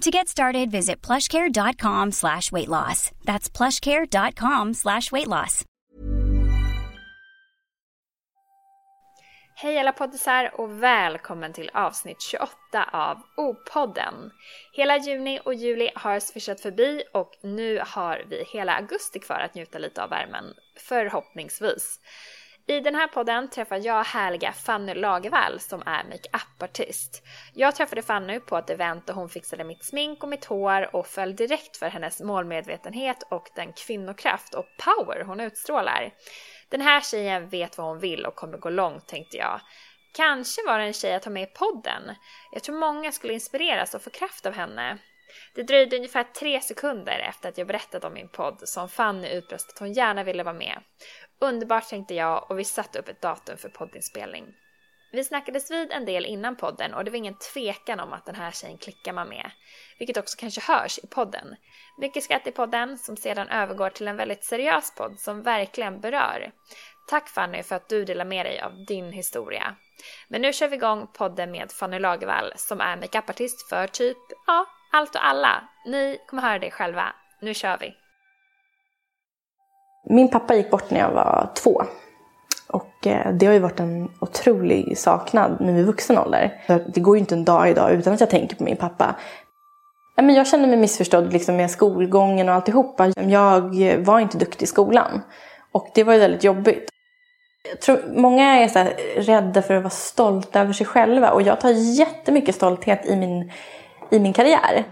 To get started, visit plushcare.com slash weight loss. That's plushcare.com slash weight loss. Hej alla poddisar och välkommen till avsnitt 28 av O-podden. Hela juni och juli har swishat förbi och nu har vi hela augusti kvar att njuta lite av värmen, förhoppningsvis. I den här podden träffar jag härliga Fanny Lagervall som är makeup-artist. Jag träffade Fanny på ett event och hon fixade mitt smink och mitt hår och föll direkt för hennes målmedvetenhet och den kvinnokraft och power hon utstrålar. Den här tjejen vet vad hon vill och kommer gå långt tänkte jag. Kanske var det en tjej att ha med i podden. Jag tror många skulle inspireras och få kraft av henne. Det dröjde ungefär tre sekunder efter att jag berättat om min podd som Fanny utbrast att hon gärna ville vara med. Underbart tänkte jag och vi satte upp ett datum för poddinspelning. Vi snackades vid en del innan podden och det var ingen tvekan om att den här tjejen klickar man med. Vilket också kanske hörs i podden. Mycket skratt i podden som sedan övergår till en väldigt seriös podd som verkligen berör. Tack Fanny för att du delar med dig av din historia. Men nu kör vi igång podden med Fanny Lagervall som är makeupartist för typ, ja, allt och alla. Ni kommer höra det själva. Nu kör vi! Min pappa gick bort när jag var två. Och eh, det har ju varit en otrolig saknad nu i vuxen ålder. Det går ju inte en dag idag utan att jag tänker på min pappa. Men jag kände mig missförstådd liksom med skolgången och alltihopa. Jag var inte duktig i skolan. Och det var ju väldigt jobbigt. Jag tror många är så rädda för att vara stolta över sig själva. Och jag tar jättemycket stolthet i min, i min karriär.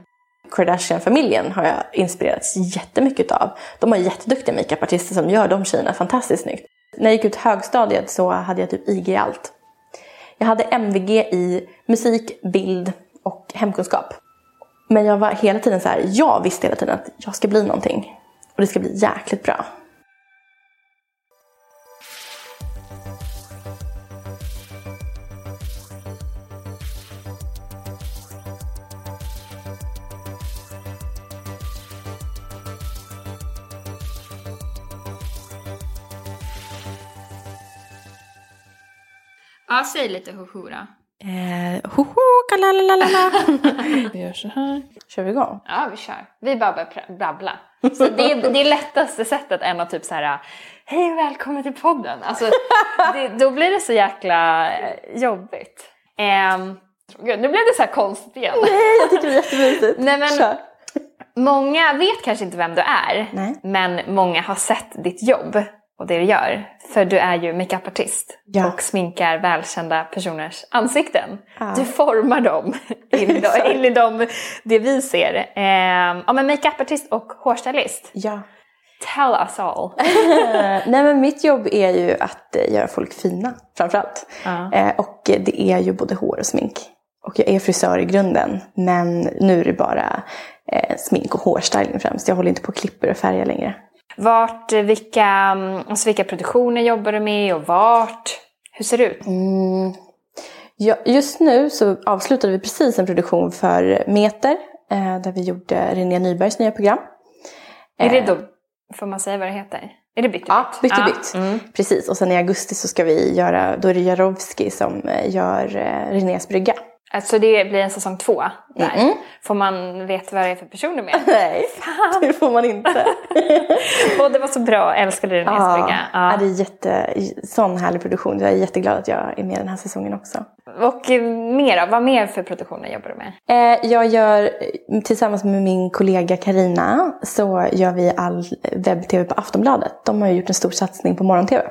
Kardashian-familjen har jag inspirerats jättemycket av. De har jätteduktiga makeupartister som gör de tjejerna fantastiskt snyggt. När jag gick ut högstadiet så hade jag typ IG i allt. Jag hade MVG i musik, bild och hemkunskap. Men jag var hela tiden så här, jag visste hela tiden att jag ska bli någonting. Och det ska bli jäkligt bra. Ja, säg lite hoho då. Eh, hoho, kalalalala. Vi gör så här. Kör vi igång? Ja, vi kör. Vi bara börjar babbla. Så det, är, det är lättaste sättet än att typ så här, hej och välkommen till podden. Alltså, det, då blir det så jäkla eh, jobbigt. Um, gud, nu blev det så här konstigt igen. Nej, jag tycker det är jättemysigt. Nej, men- Kör. Många vet kanske inte vem du är, Nej. men många har sett ditt jobb och det du gör. För du är ju makeupartist Ja. och sminkar välkända personers ansikten. Ja. Du formar dem in in i de, det vi ser. Ehm, ja, men makeupartist och hårstylist. Ja. Tell us all. Eh, Nej men mitt jobb är ju att eh, göra folk fina framförallt. Ja. Eh, och eh, det är ju både hår och smink. Och jag är frisör i grunden men nu är det bara eh, smink och hårstyling främst. Jag håller inte på och klipper och färgar längre. Vart, vilka, mm, alltså vilka produktioner jobbar du med och vart? Hur ser det ut? Mm. Ja, just nu så avslutade vi precis en produktion för Meter eh, där vi gjorde René Nybergs nya program. Är det Eh, då, får man säga vad det heter? Är det Bytt och Ja, bytt och Ja. bytt. Mm. Precis, och sen i augusti så ska vi göra, då är det Jarowski som eh, gör eh, Renés brygga. Alltså det blir en säsong två där. Mm. Får man veta vad det är för personer med? Nej, det får man inte. Och det var så bra, jag älskade din. Ja, Ja. det är jätte, sån härlig produktion. Jag är jätteglad att jag är med den här säsongen också. Och eh, mer då? Vad mer för produktioner jobbar du med? Eh, jag gör, eh, tillsammans med min kollega Karina så gör vi all webb-tv på Aftonbladet. De har ju gjort en stor satsning på morgon-tv.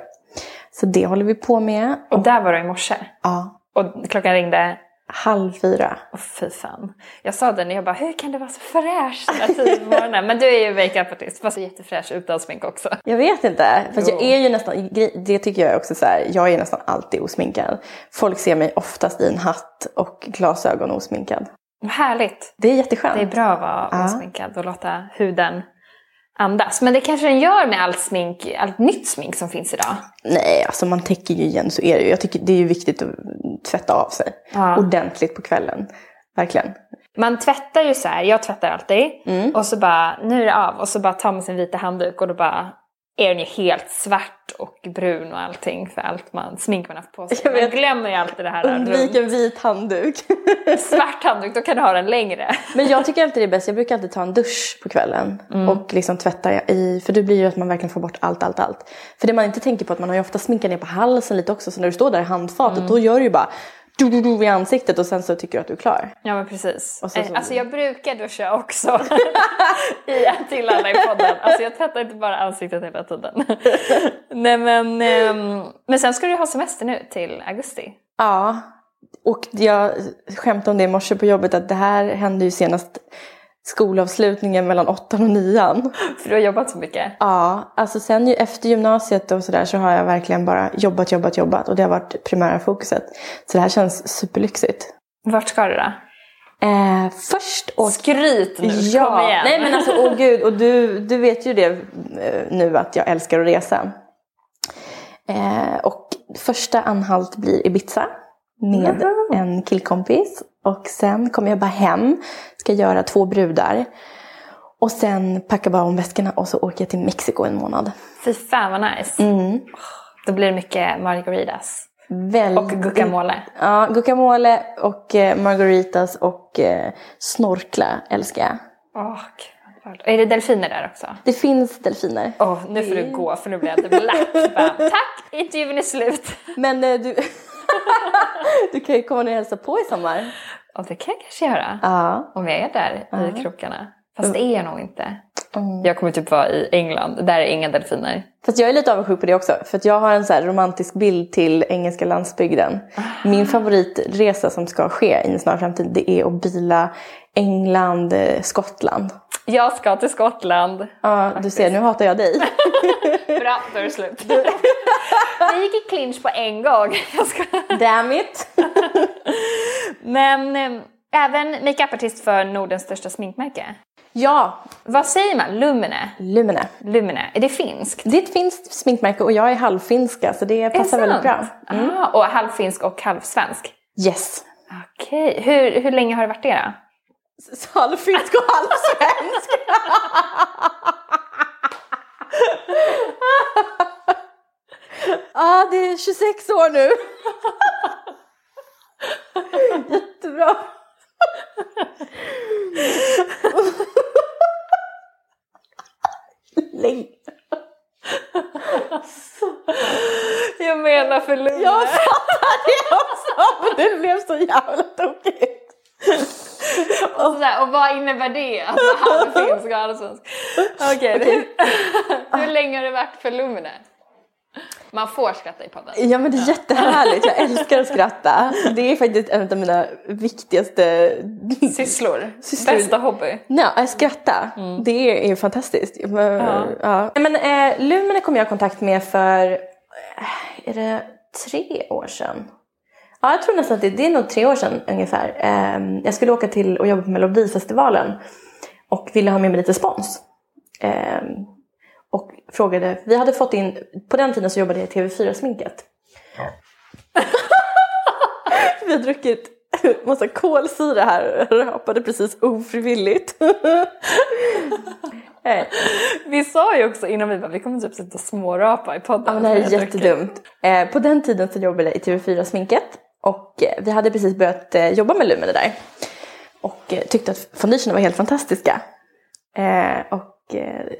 Så det håller vi på med. Och där var du i morse. Ja, Och klockan ringde. Halv fyra. Åh fy fan. Jag sa det när jag bara, hur kan det vara så fräscht den här tiden på morgonen? Men du är ju makeup-artist, fast jättefräsch utan smink också. Jag vet inte, fast jag är ju nästan, det tycker jag också så här, jag är nästan alltid osminkad. Folk ser mig oftast i en hatt och glasögon osminkad. Härligt. Det är jätteskönt. Det är bra att vara Ja. osminkad och låta huden andas. Men det kanske den gör med allt smink, allt nytt smink som finns idag. Nej, alltså man täcker ju igen så är det ju. Jag tycker det är ju viktigt att tvätta av sig Ja. ordentligt på kvällen. Verkligen. Man tvättar ju så här, jag tvättar alltid. Mm. Och så bara, nu är det av. Och så bara tar man sin vita handduk och då bara är den ju helt svart och brun och allting för allt man, smink man haft på sig. Jag Man glömmer ju alltid det här Undvik en vit handduk. Svart handduk, då kan du ha den längre. Men jag tycker alltid det är bäst, jag brukar alltid ta en dusch på kvällen Mm. och liksom tvätta i, för det blir ju att man verkligen får bort allt, allt, allt. För det man inte tänker på att man har ju ofta sminkat ner på halsen lite också, så när du står där i handfatet Mm. då gör du ju bara du, du, i ansiktet och sen så tycker du att du är klar. Ja men precis. Så- Eh, Alltså jag brukar duscha också. I till alla i podden. Alltså jag tvättar inte bara ansiktet hela tiden. Nej men, ehm, men sen ska du ha semester nu till augusti. Ja, och jag skämtade om det i morse på jobbet att det här hände ju senast skolavslutningen mellan åttan och nian. För du har jobbat så mycket. Ja, alltså sen efter gymnasiet och sådär så har jag verkligen bara jobbat, jobbat, jobbat och det har varit primära fokuset. Så det här känns superlyxigt. Vart ska du då? Eh, först och Skryt nu, ja, kom igen. nej men alltså åh gud och du, du vet ju det eh, nu att jag älskar att resa. Eh, och första anhalt blir Ibiza med en killkompis och sen kommer jag bara hem, ska göra två brudar och sen packa bara om väskorna och så åker jag till Mexiko en månad. Fy fan vad nice. Mm. Då blir det mycket margaritas. Väldigt, Och guacamole. Ja, guacamole och eh, margaritas och eh, snorkla älskar jag. Bra. Är det delfiner där också? Det finns delfiner. Åh, nu får du gå för nu blir jag lack. Bara, Tack, intervjun är slut. Men eh, du, du kan ju komma ner och hälsa på i sommar. Och det kan jag kanske göra. Ja. Om jag är där i krokarna. Fast det är jag nog inte. Mm. Jag kommer typ vara i England. Där är inga delfiner. Fast jag är lite avundsjuk på det också. För jag har en så romantisk bild till engelska landsbygden. Min favoritresa som ska ske i en snar framtid det är att bila England, eh, Skottland. Jag ska till Skottland. Ja, du ser, nu hatar jag dig. Bra, då är det slut. Vi gick i clinch på en gång. Jag ska... Damn it! Men eh, även makeupartist för Nordens största sminkmärke. Ja, Vad säger man? Lumene? Lumene. Lumene. Är det finskt? Det är ett finskt sminkmärke och jag är halvfinska så det passar väldigt bra. Mm. Ah, och halvfinsk och halvsvensk? Yes. Okej. Hur, hur länge har det varit det då? Halvfinsk och halvsvensk. ah, det är 26 år nu. Jättebra. Länge. Jag menar för Lumene. Jag fattar det också, men det blev så jävla tokigt. Och, sådär, och vad innebär det? Att vara halvfinsk och halvsvensk? Okej, hur, hur länge har det varit för Lumene? Man får skratta i podden. Ja men det är jättehärligt, jag älskar att skratta. Det är faktiskt en av mina viktigaste... Sysslor. Sysslor. Bästa hobby. Ja, att skratta. Det är, är fantastiskt. Ja. Ja. Men eh, Lumene kom jag i kontakt med för, eh, är det tre år sedan? Ja, jag tror nästan att det, det är nog tre år sedan ungefär. Eh, jag skulle åka till och jobba på Melodifestivalen och ville ha med mig lite spons. Eh, och frågade, vi hade fått in, på den tiden så jobbade jag i TV4-sminket. vi har druckit massa kolsyra här och rapade precis ofrivilligt. Eh, Vi sa ju också innan vi bara, vi kommer typ sitta och smårapa i podden. Ja, men det här är jättedumt. Eh, på den tiden så jobbade jag i TV4-sminket Och eh, vi hade precis börjat eh, jobba med Lumene där. Och eh, tyckte att foundationerna var helt fantastiska. Eh, och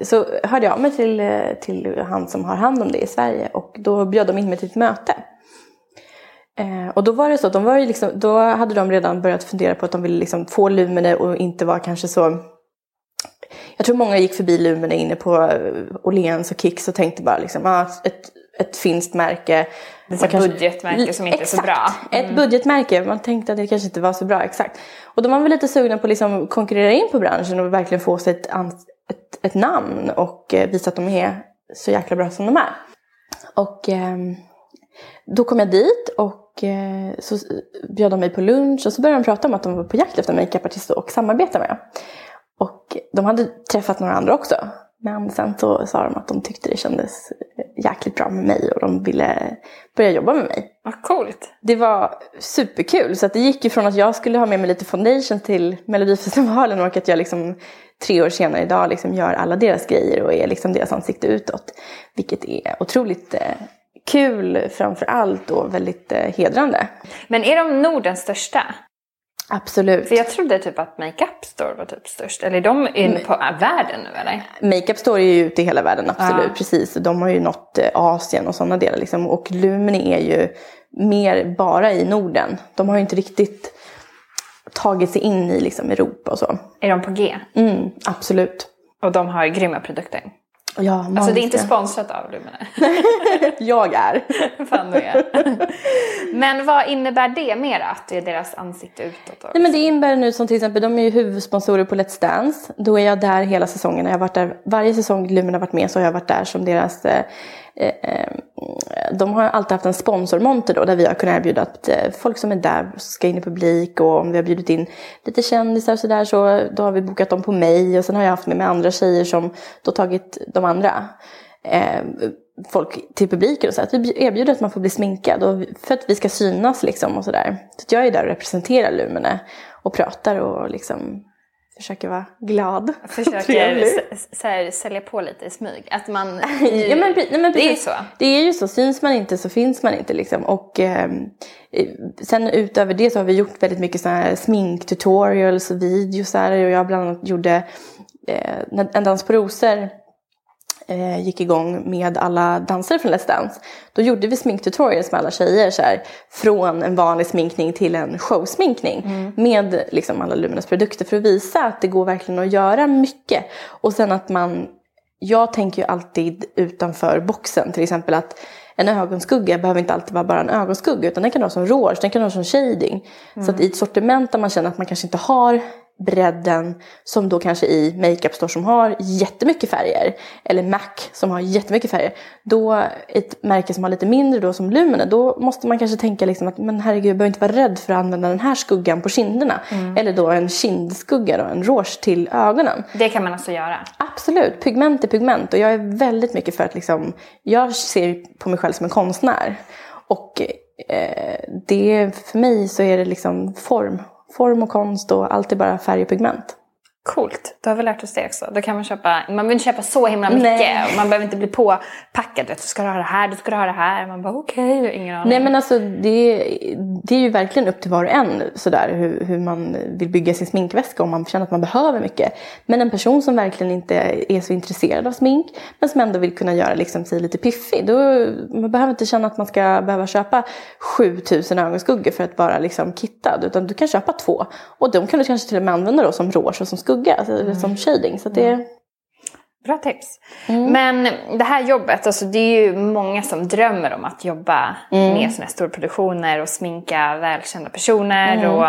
så hörde jag av mig till, eh, till han som har hand om det i Sverige och då bjöd de in mig till ett möte. Eh, och då var det så att de var ju liksom, då hade de redan börjat fundera på att de ville liksom få Lumene och inte vara kanske så jag tror många gick förbi Lumene inne på eh, Åhléns och Kicks och tänkte bara liksom, ah, ett, ett finskt märke. Ett Man budgetmärke som inte är så bra. Ett budgetmärke, man tänkte att det kanske inte var så bra, exakt. Och då var man väl lite sugna på att liksom konkurrera in på branschen och verkligen få sig ett, ett, namn och eh, visa att de är så jäkla bra som de är. Och ehm, då kom jag dit och eh, så bjöd de mig på lunch och så började de prata om att de var på jakt efter makeupartister och samarbeta med. Och de hade träffat några andra också. Men sen så sa de att de tyckte det kändes jäkligt bra med mig och de ville börja jobba med mig. Vad coolt. Det var superkul. Så det gick ju från att jag skulle ha med mig lite foundation till Melodifestivalen och att jag liksom tre år senare idag liksom gör alla deras grejer och är liksom deras ansikte utåt. Vilket är otroligt eh, kul framför allt och väldigt eh, hedrande. Men är de Nordens största? Absolut. För jag trodde typ att Makeup Store var typ störst. Eller är de inne på äh, världen nu eller? Makeup står ju ute i hela världen, absolut. Ja. Precis. De har ju nått eh, Asien och sådana delar. Liksom. Och Lumini är ju mer bara i Norden. De har ju inte riktigt tagit sig in i liksom, Europa och så. Är de på G? Mm, absolut. Och de har grymma produkter. Ja, Alltså det är inte sponsrat av Lumene. Jag är. Fan du är. Men vad innebär det mer att det är deras ansikte utåt? Nej, men det innebär nu som till exempel, de är ju huvudsponsorer på Let's Dance. Då är jag där hela säsongen. Jag har varit där varje säsong Lumen har varit med så har jag varit där som deras... Eh, eh, de har alltid haft en sponsormonter då där vi har kunnat erbjuda att eh, folk som är där ska in i publik och om vi har bjudit in lite kändisar och sådär så då har vi bokat dem på mig och sen har jag haft med mig andra tjejer som då tagit de andra eh, folk till publiken och så. Att vi erbjuder att man får bli sminkad och för att vi ska synas liksom och sådär. Så att jag är där och representerar Lumene och pratar och liksom försöker vara glad. Försöker så här, sälja på lite i smyg. Att man... Ja, men, nej, men det är så. Det är ju så. Syns man inte så finns man inte liksom. Och eh, sen utöver det så har vi gjort väldigt mycket så här sminktutorials och videos här. Och jag bland annat gjorde eh, En dans på rosor eh, gick igång med alla dansare från Let's Dance. Då gjorde vi sminktutorials med alla tjejer så här, från en vanlig sminkning till en showsminkning med liksom, alla Luminas produkter för att visa att det går verkligen att göra mycket. Och sen att man, jag tänker ju alltid utanför boxen, till exempel att en ögonskugga behöver inte alltid vara bara en ögonskugga utan den kan du ha som rouge, den kan du ha som shading. Så att i ett sortiment där man känner att man kanske inte har bredden som då kanske i Makeup Store som har jättemycket färger eller Mac som har jättemycket färger. Då ett märke som har lite mindre då som Lumene då måste man kanske tänka liksom att men herregud jag behöver inte vara rädd för att använda den här skuggan på kinderna. Eller då en kindskugga då, en rouge till ögonen. Det kan man alltså göra. Absolut, pigment är pigment och jag är väldigt mycket för att liksom, jag ser på mig själv som en konstnär. Och eh, det, för mig så är det liksom form. Form och konst och allt är bara färg och pigment. Coolt, då har vi lärt oss det också. Då kan man köpa, man behöver inte köpa så himla mycket. Nej. Och man behöver inte bli påpackad. Vet, du ska ha det här, du ska ha det här. Man bara okej, har ingen aning. Nej men alltså det, det är ju verkligen upp till var och en sådär hur, hur man vill bygga sin sminkväska om man känner att man behöver mycket. Men en person som verkligen inte är så intresserad av smink men som ändå vill kunna göra liksom sig lite piffig. Då, man behöver inte känna att man ska behöva köpa 7000 ögonskuggor för att vara liksom kittad. Utan du kan köpa två. Och de kan du kanske till och med använda då som rouge och som skugga, alltså, eller som shading. Så det, Bra tips. Men det här jobbet, alltså det är ju många som drömmer om att jobba med såna här storproduktioner och sminka välkända personer. Och,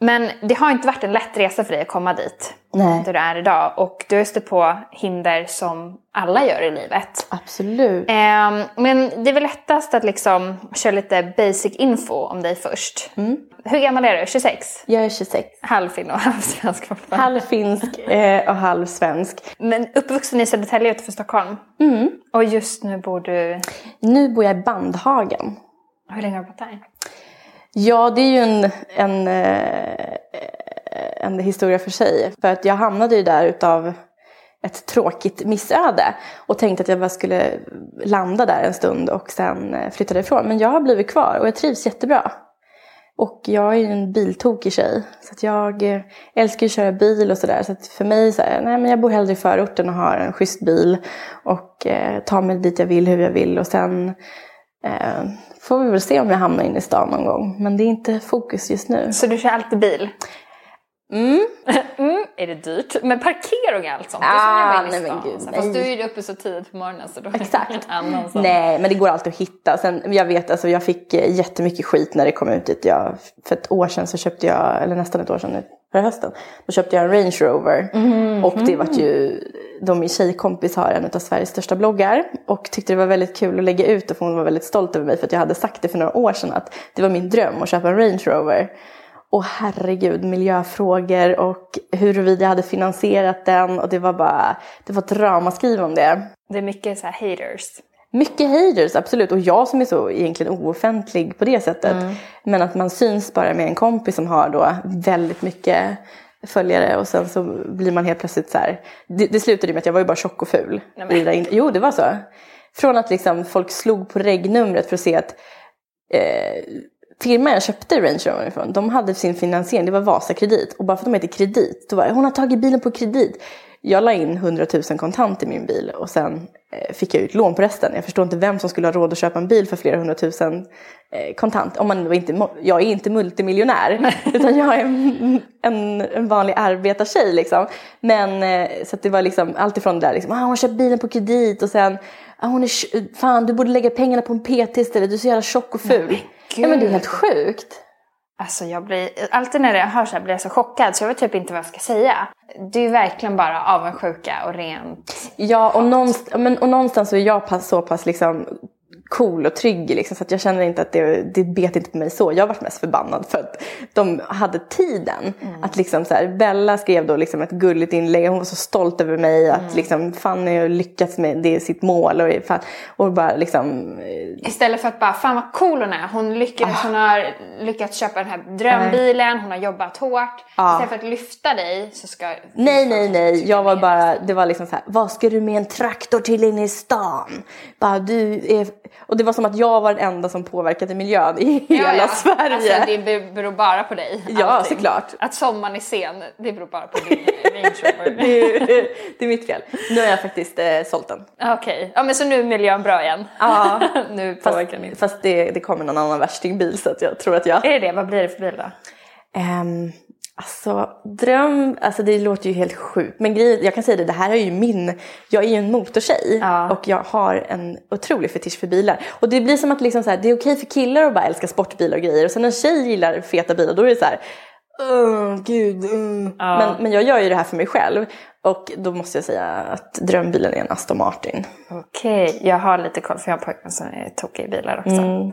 men det har inte varit en lätt resa för dig att komma dit. Nej. Där du är idag. Och du har stött på hinder som alla gör i livet. absolut. Ehm, men det är väl lättast att liksom köra lite basic info om dig först. Hur gammal är du? 26? Jag är 26. Halvfinno och halvsvensk fortfarande. Halv finsk eh, och halv svensk. Men uppvuxen i Södertälje utanför Stockholm. Och just nu bor du... Nu bor jag i Bandhagen. Hur länge har du bott där? Ja, det är ju en, en, eh, en historia för sig. För att jag hamnade ju där utav ett tråkigt missöde och tänkte att jag bara skulle landa där en stund och sen eh, flytta ifrån. Men jag har blivit kvar och jag trivs jättebra. Och jag är ju en biltokig tjej. Så att jag eh, älskar ju att köra bil och sådär. Så att för mig så här, nej men jag bor hellre i förorten och har en schysst bil. Och eh, tar mig dit jag vill, hur jag vill. Och sen eh, får vi väl se om jag hamnar inne i stan någon gång. Men det är inte fokus just nu. Så du kör alltid bil? Mm. mm. Är det dyrt? Men parkering och allt sånt, Ah, det nej, men gud, nej. Fast du är ju uppe så tidigt på morgonen så då Exakt. Nej, men det går alltid att hitta. Sen, jag vet, alltså jag fick eh, jättemycket skit när det kom ut dit. Jag, för ett år sedan så köpte jag, eller nästan ett år sedan nu, förra hösten, då köpte jag en Range Rover. Och det var ju, de min tjejkompis har en av Sveriges största bloggar och tyckte det var väldigt kul att lägga ut för hon var väldigt stolt över mig för att jag hade sagt det för några år sedan att det var min dröm att köpa en Range Rover. Och herregud, miljöfrågor och huruvida jag hade finansierat den och det var bara, det var ett ramaskriv om det. Det är mycket så haters. Mycket haters, absolut. Och jag som är så egentligen ooffentlig på det sättet. Men att man syns bara med en kompis som har då väldigt mycket följare och sen så blir man helt plötsligt så här. Det, det slutade med att jag var ju bara tjock och ful. Nej, Jo, det var så. Från att liksom folk slog på regnumret för att se att eh, firman jag köpte Range Rover ifrån, de hade sin finansiering, det var Vasakredit. Och bara för att de heter kredit, då var hon har tagit bilen på kredit. Jag la in 100 000 kontant i min bil och sen fick jag ut lån på resten. Jag förstår inte vem som skulle ha råd att köpa en bil för flera hundratusen eh, kontant. Om man inte, jag är inte multimiljonär utan jag är en, en, en vanlig arbetartjej liksom. Men eh, så det var liksom allt ifrån det där liksom, ah, hon har köpt bilen på kredit och sen ah, hon är, fan du borde lägga pengarna på en PT istället, du är så jävla tjock och ful. Ja men det är helt sjukt. Alltså jag blir, alltid när jag hör så här blir jag så chockad så jag vet typ inte vad jag ska säga. Det är verkligen bara avundsjuka och rent. Ja, och någonstans, men, och någonstans så är jag pass, så pass liksom cool och trygg liksom, så att jag känner inte att det, det bet inte på mig så. Jag varit mest förbannad för att de hade tiden. Att liksom så här, Bella skrev då liksom ett gulligt inlägg, hon var så stolt över mig att liksom Fanny har lyckats med det sitt mål och, fan, och bara liksom eh, Istället för att bara, fan vad cool hon är. Hon lyckades, hon har lyckats köpa den här drömbilen, hon har jobbat hårt. Istället för att lyfta dig så ska... Nej, nej, nej. Jag var bara, det var liksom så här, vad ska du med en traktor till inne i stan? Bara, du är... Och det var som att jag var den enda som påverkade miljön i hela Ja, ja. Sverige. Alltså det be- beror bara på dig. Ja, allting. såklart. Att sommaren är sen, det beror bara på din Range Rover. det, är, det är mitt fel. Nu har jag faktiskt eh, sålt den. Okej, ja men så nu är miljön bra igen. Ja, nu fast, påverkar inte. fast det, det kommer någon annan värstingbil så att jag tror att jag... Är det det? Vad blir det för bil då? Um, alltså dröm, alltså det låter ju helt sjukt. Men grejen, jag kan säga det, det här är ju min, jag är ju en motortjej Ja. och jag har en otrolig fetisch för bilar. Och det blir som att liksom så här, det är okej för killar att bara älska sportbilar och grejer och sen när en tjej gillar feta bilar då är det så här, gud. mm." Ja. Men, men jag gör ju det här för mig själv och då måste jag säga att drömbilen är en Aston Martin. Okej, jag har lite koll för jag har en pojkvän som är tokig i bilar också. Mm.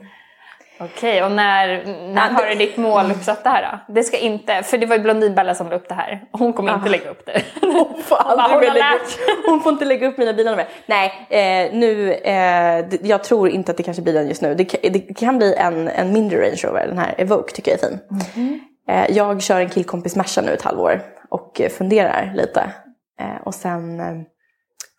Okej, och när, när har du ditt mål uppsatt det här då? Det ska inte, för det var ju Blondinbella som la upp det här. Hon kommer inte lägga upp det. Hon får, aldrig hon lägga hon får inte lägga upp mina bilar mer. Nej, eh, nu, eh, jag tror inte att det kanske blir den just nu. Det, det kan bli en, en mindre Range Rover, den här Evoque tycker jag är fin. Mhm. Eh, jag kör en killkompis Merca nu ett halvår och eh, funderar lite. Eh, och sen eh,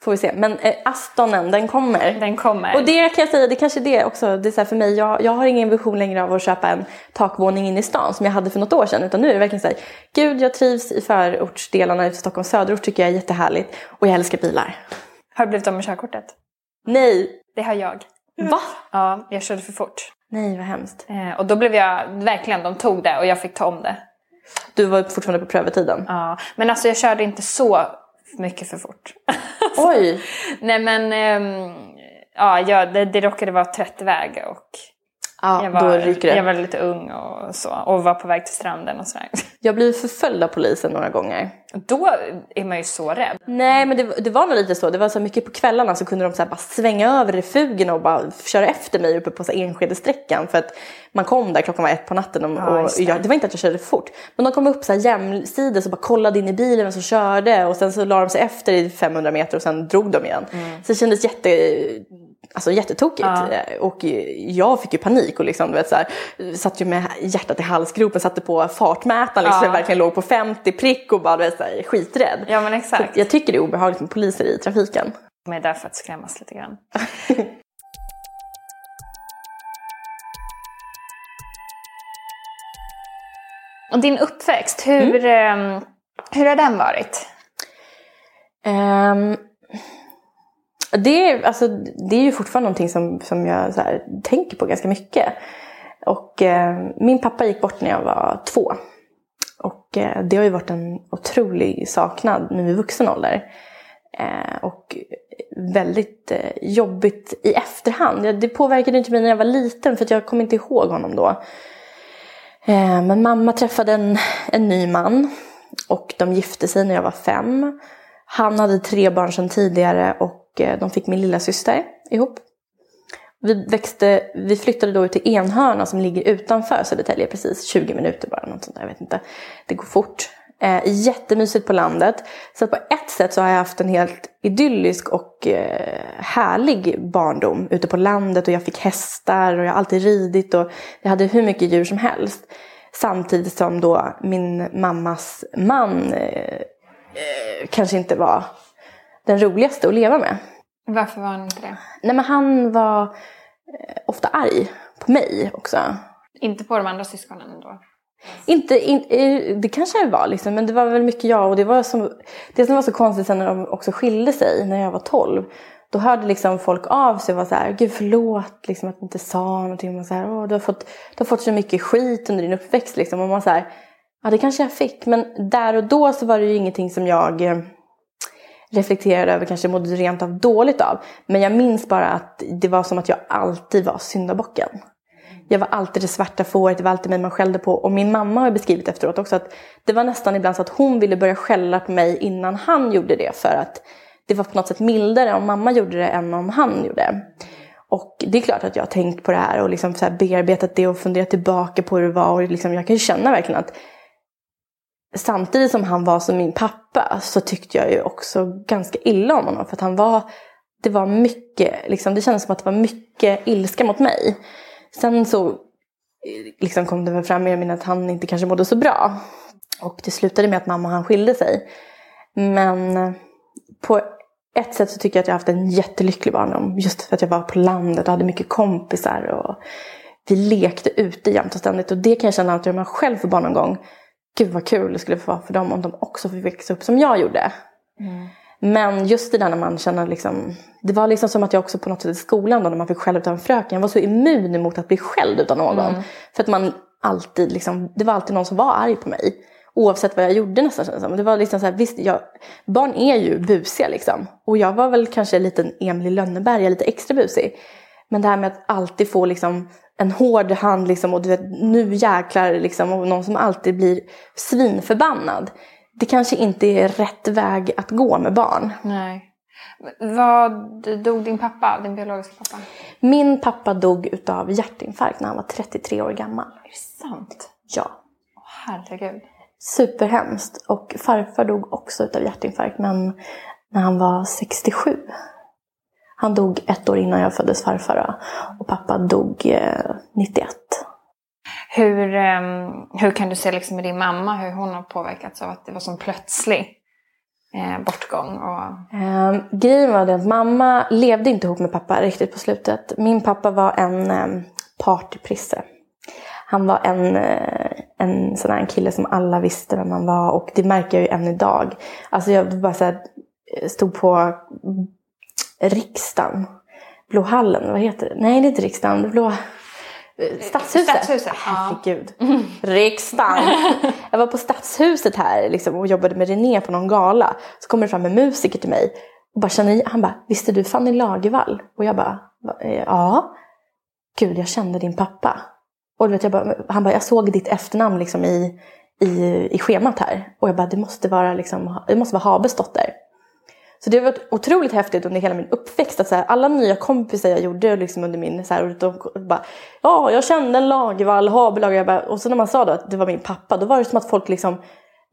får vi se. Men eh, Astonen, den kommer. Den kommer. Och det kan jag säga, det kanske är det också. Det är så för mig, jag, jag har ingen vision längre av att köpa en takvåning in i stan som jag hade för något år sedan. Utan nu är det verkligen så här, gud jag trivs i förortsdelarna i Stockholms söderort tycker jag är jättehärligt. Och jag älskar bilar. Har du blivit av med körkortet? Nej! Det har jag. Va? Ja, jag körde för fort. Nej vad hemskt. Eh, och då blev jag, verkligen, de tog det och jag fick ta om det. Du var fortfarande på prövotiden. Ja, men alltså jag körde inte så mycket för fort. Oj! Nej men, ehm, ja, det, det råkade vara 30-väg och Ja, jag var, jag var lite ung och så. Och var på väg till stranden och sådär. Jag blev förföljd av polisen några gånger. Då är man ju så rädd. Nej men det, det var nog lite så. Det var så mycket på kvällarna så kunde de så bara svänga över refugen och bara köra efter mig uppe på Enskede-sträckan. För att man kom där klockan var ett på natten och, Ja, och jag, det var inte att jag körde fort. Men de kom upp så här jämsides och bara kollade in i bilen och så körde och sen så la de sig efter i 500 meter och sen drog de igen. Så det kändes jätte, alltså jättetokigt. Ja. Eh, Och jag fick ju panik och liksom, du vet, så här, satt ju med hjärtat i halsgropen, satte på fartmätaren liksom, Ja. verkligen låg på 50 prick och bara du vet, så här, skiträdd. Ja men Så exakt. jag tycker det är obehagligt med poliser i trafiken. De är där för att skrämmas lite grann. Och din uppväxt, hur, mm. hur har den varit? Um, det, är, alltså, det är ju fortfarande någonting som, som jag så här, tänker på ganska mycket. Och eh, min pappa gick bort när jag var två. Och eh, det har ju varit en otrolig saknad nu i vuxen ålder. Eh, och väldigt eh, jobbigt i efterhand. Det påverkade inte mig när jag var liten för jag kom inte ihåg honom då. Eh, men mamma träffade en, en ny man och de gifte sig när jag var fem. Han hade tre barn sedan tidigare och Eh, de fick min lilla syster ihop. Vi, växte, vi flyttade då ut till Enhörna som ligger utanför Södertälje precis, 20 minuter bara, något sånt där, jag vet inte. Det går fort. Eh, jättemysigt på landet. Så på ett sätt så har jag haft en helt idyllisk och eh, härlig barndom ute på landet och jag fick hästar och jag har alltid ridit och jag hade hur mycket djur som helst. Samtidigt som då min mammas man eh, eh, kanske inte var den roligaste att leva med. Varför var han inte det? Nej men han var eh, ofta arg på mig också. Inte på de andra syskonen ändå? Inte, in, eh, det kanske jag var liksom, men det var väl mycket jag. Och det, var som, det som var så konstigt sen när de också skilde sig, när jag var 12. Då hörde liksom folk av sig och var så här, gud förlåt liksom, att du inte sa någonting. Och så här, Åh, du, har fått, du har fått så mycket skit under din uppväxt. Liksom. Och man så här, ja det kanske jag fick. Men där och då så var det ju ingenting som jag eh, reflekterade över, kanske mådde rent av dåligt av. Men jag minns bara att det var som att jag alltid var syndabocken. Jag var alltid det svarta fåret, det var alltid mig man skällde på. Och min mamma har beskrivit efteråt också att det var nästan ibland så att hon ville börja skälla på mig innan han gjorde det. För att det var på något sätt mildare om mamma gjorde det än om han gjorde. Och det är klart att jag har tänkt på det här och liksom så här bearbetat det och funderat tillbaka på hur det var. Och liksom jag kan ju känna verkligen att samtidigt som han var som min pappa så tyckte jag ju också ganska illa om honom. För att han var, det var mycket, liksom, det kändes som att det var mycket ilska mot mig. Sen så liksom kom det väl fram mer att han inte kanske mådde så bra. Och det slutade med att mamma och han skilde sig. Men eh, på ett sätt så tycker jag att jag har haft en jättelycklig barndom. Just för att jag var på landet och hade mycket kompisar. Och vi lekte ute jämt och ständigt. Och det kan jag känna att om jag själv får barn någon gång. Gud vad kul det skulle vara för dem om de också fick växa upp som jag gjorde. Mm. Men just det där när man känner liksom, det var liksom som att jag också på något sätt i skolan då när man fick skäll en fröken, jag var så immun emot att bli skälld av någon. Mm. För att man alltid liksom, det var alltid någon som var arg på mig. Oavsett vad jag gjorde nästan kändes det Det var liksom så här, visst, jag, barn är ju busiga liksom. Och jag var väl kanske en liten Emil Lönneberga, lite extra busig. Men det här med att alltid få liksom en hård hand liksom, och du vet, nu jäklar liksom, och någon som alltid blir svinförbannad det kanske inte är rätt väg att gå med barn. Nej. Vad dog din pappa, din biologiska pappa? Min pappa dog utav hjärtinfarkt när han var 33 år gammal. Är det sant? Ja. Åh, herregud. Superhemskt. Och farfar dog också utav hjärtinfarkt men när han var 67. Han dog ett år innan jag föddes farfar och pappa dog eh, 91. Hur, ehm, hur kan du se liksom med din mamma hur hon har påverkats av att det var så plötslig eh, bortgång? Och... Eh, grejen var det att mamma levde inte ihop med pappa riktigt på slutet. Min pappa var en eh, partyprisse. Han var en, eh, en sån här kille som alla visste vem han var och det märker jag ju än idag. Alltså jag bara så här, eh, stod på riksdagen, Blåhallen, vad heter det? Nej det är inte riksdagen, Blå... Stadshuset? Stadshuset. Herregud. Ja. Riksdagen. Jag var på Stadshuset här liksom, och jobbade med René på någon gala. Så kommer det fram en musiker till mig. Och bara känner, han bara, visste du Fanny Lagervall? Och jag bara, ja. Gud, jag kände din pappa. Och vet, jag bara, han bara, jag såg ditt efternamn liksom i, i, i schemat här. Och jag bara, det måste vara, liksom, det måste vara Habes dotter. Så det har varit otroligt häftigt under hela min uppväxt. Att så här, alla nya kompisar jag gjorde liksom under min... Så här, de bara, ja, jag kände en Lagervall, Habelag. Och så när man sa då att det var min pappa, då var det som att folk liksom...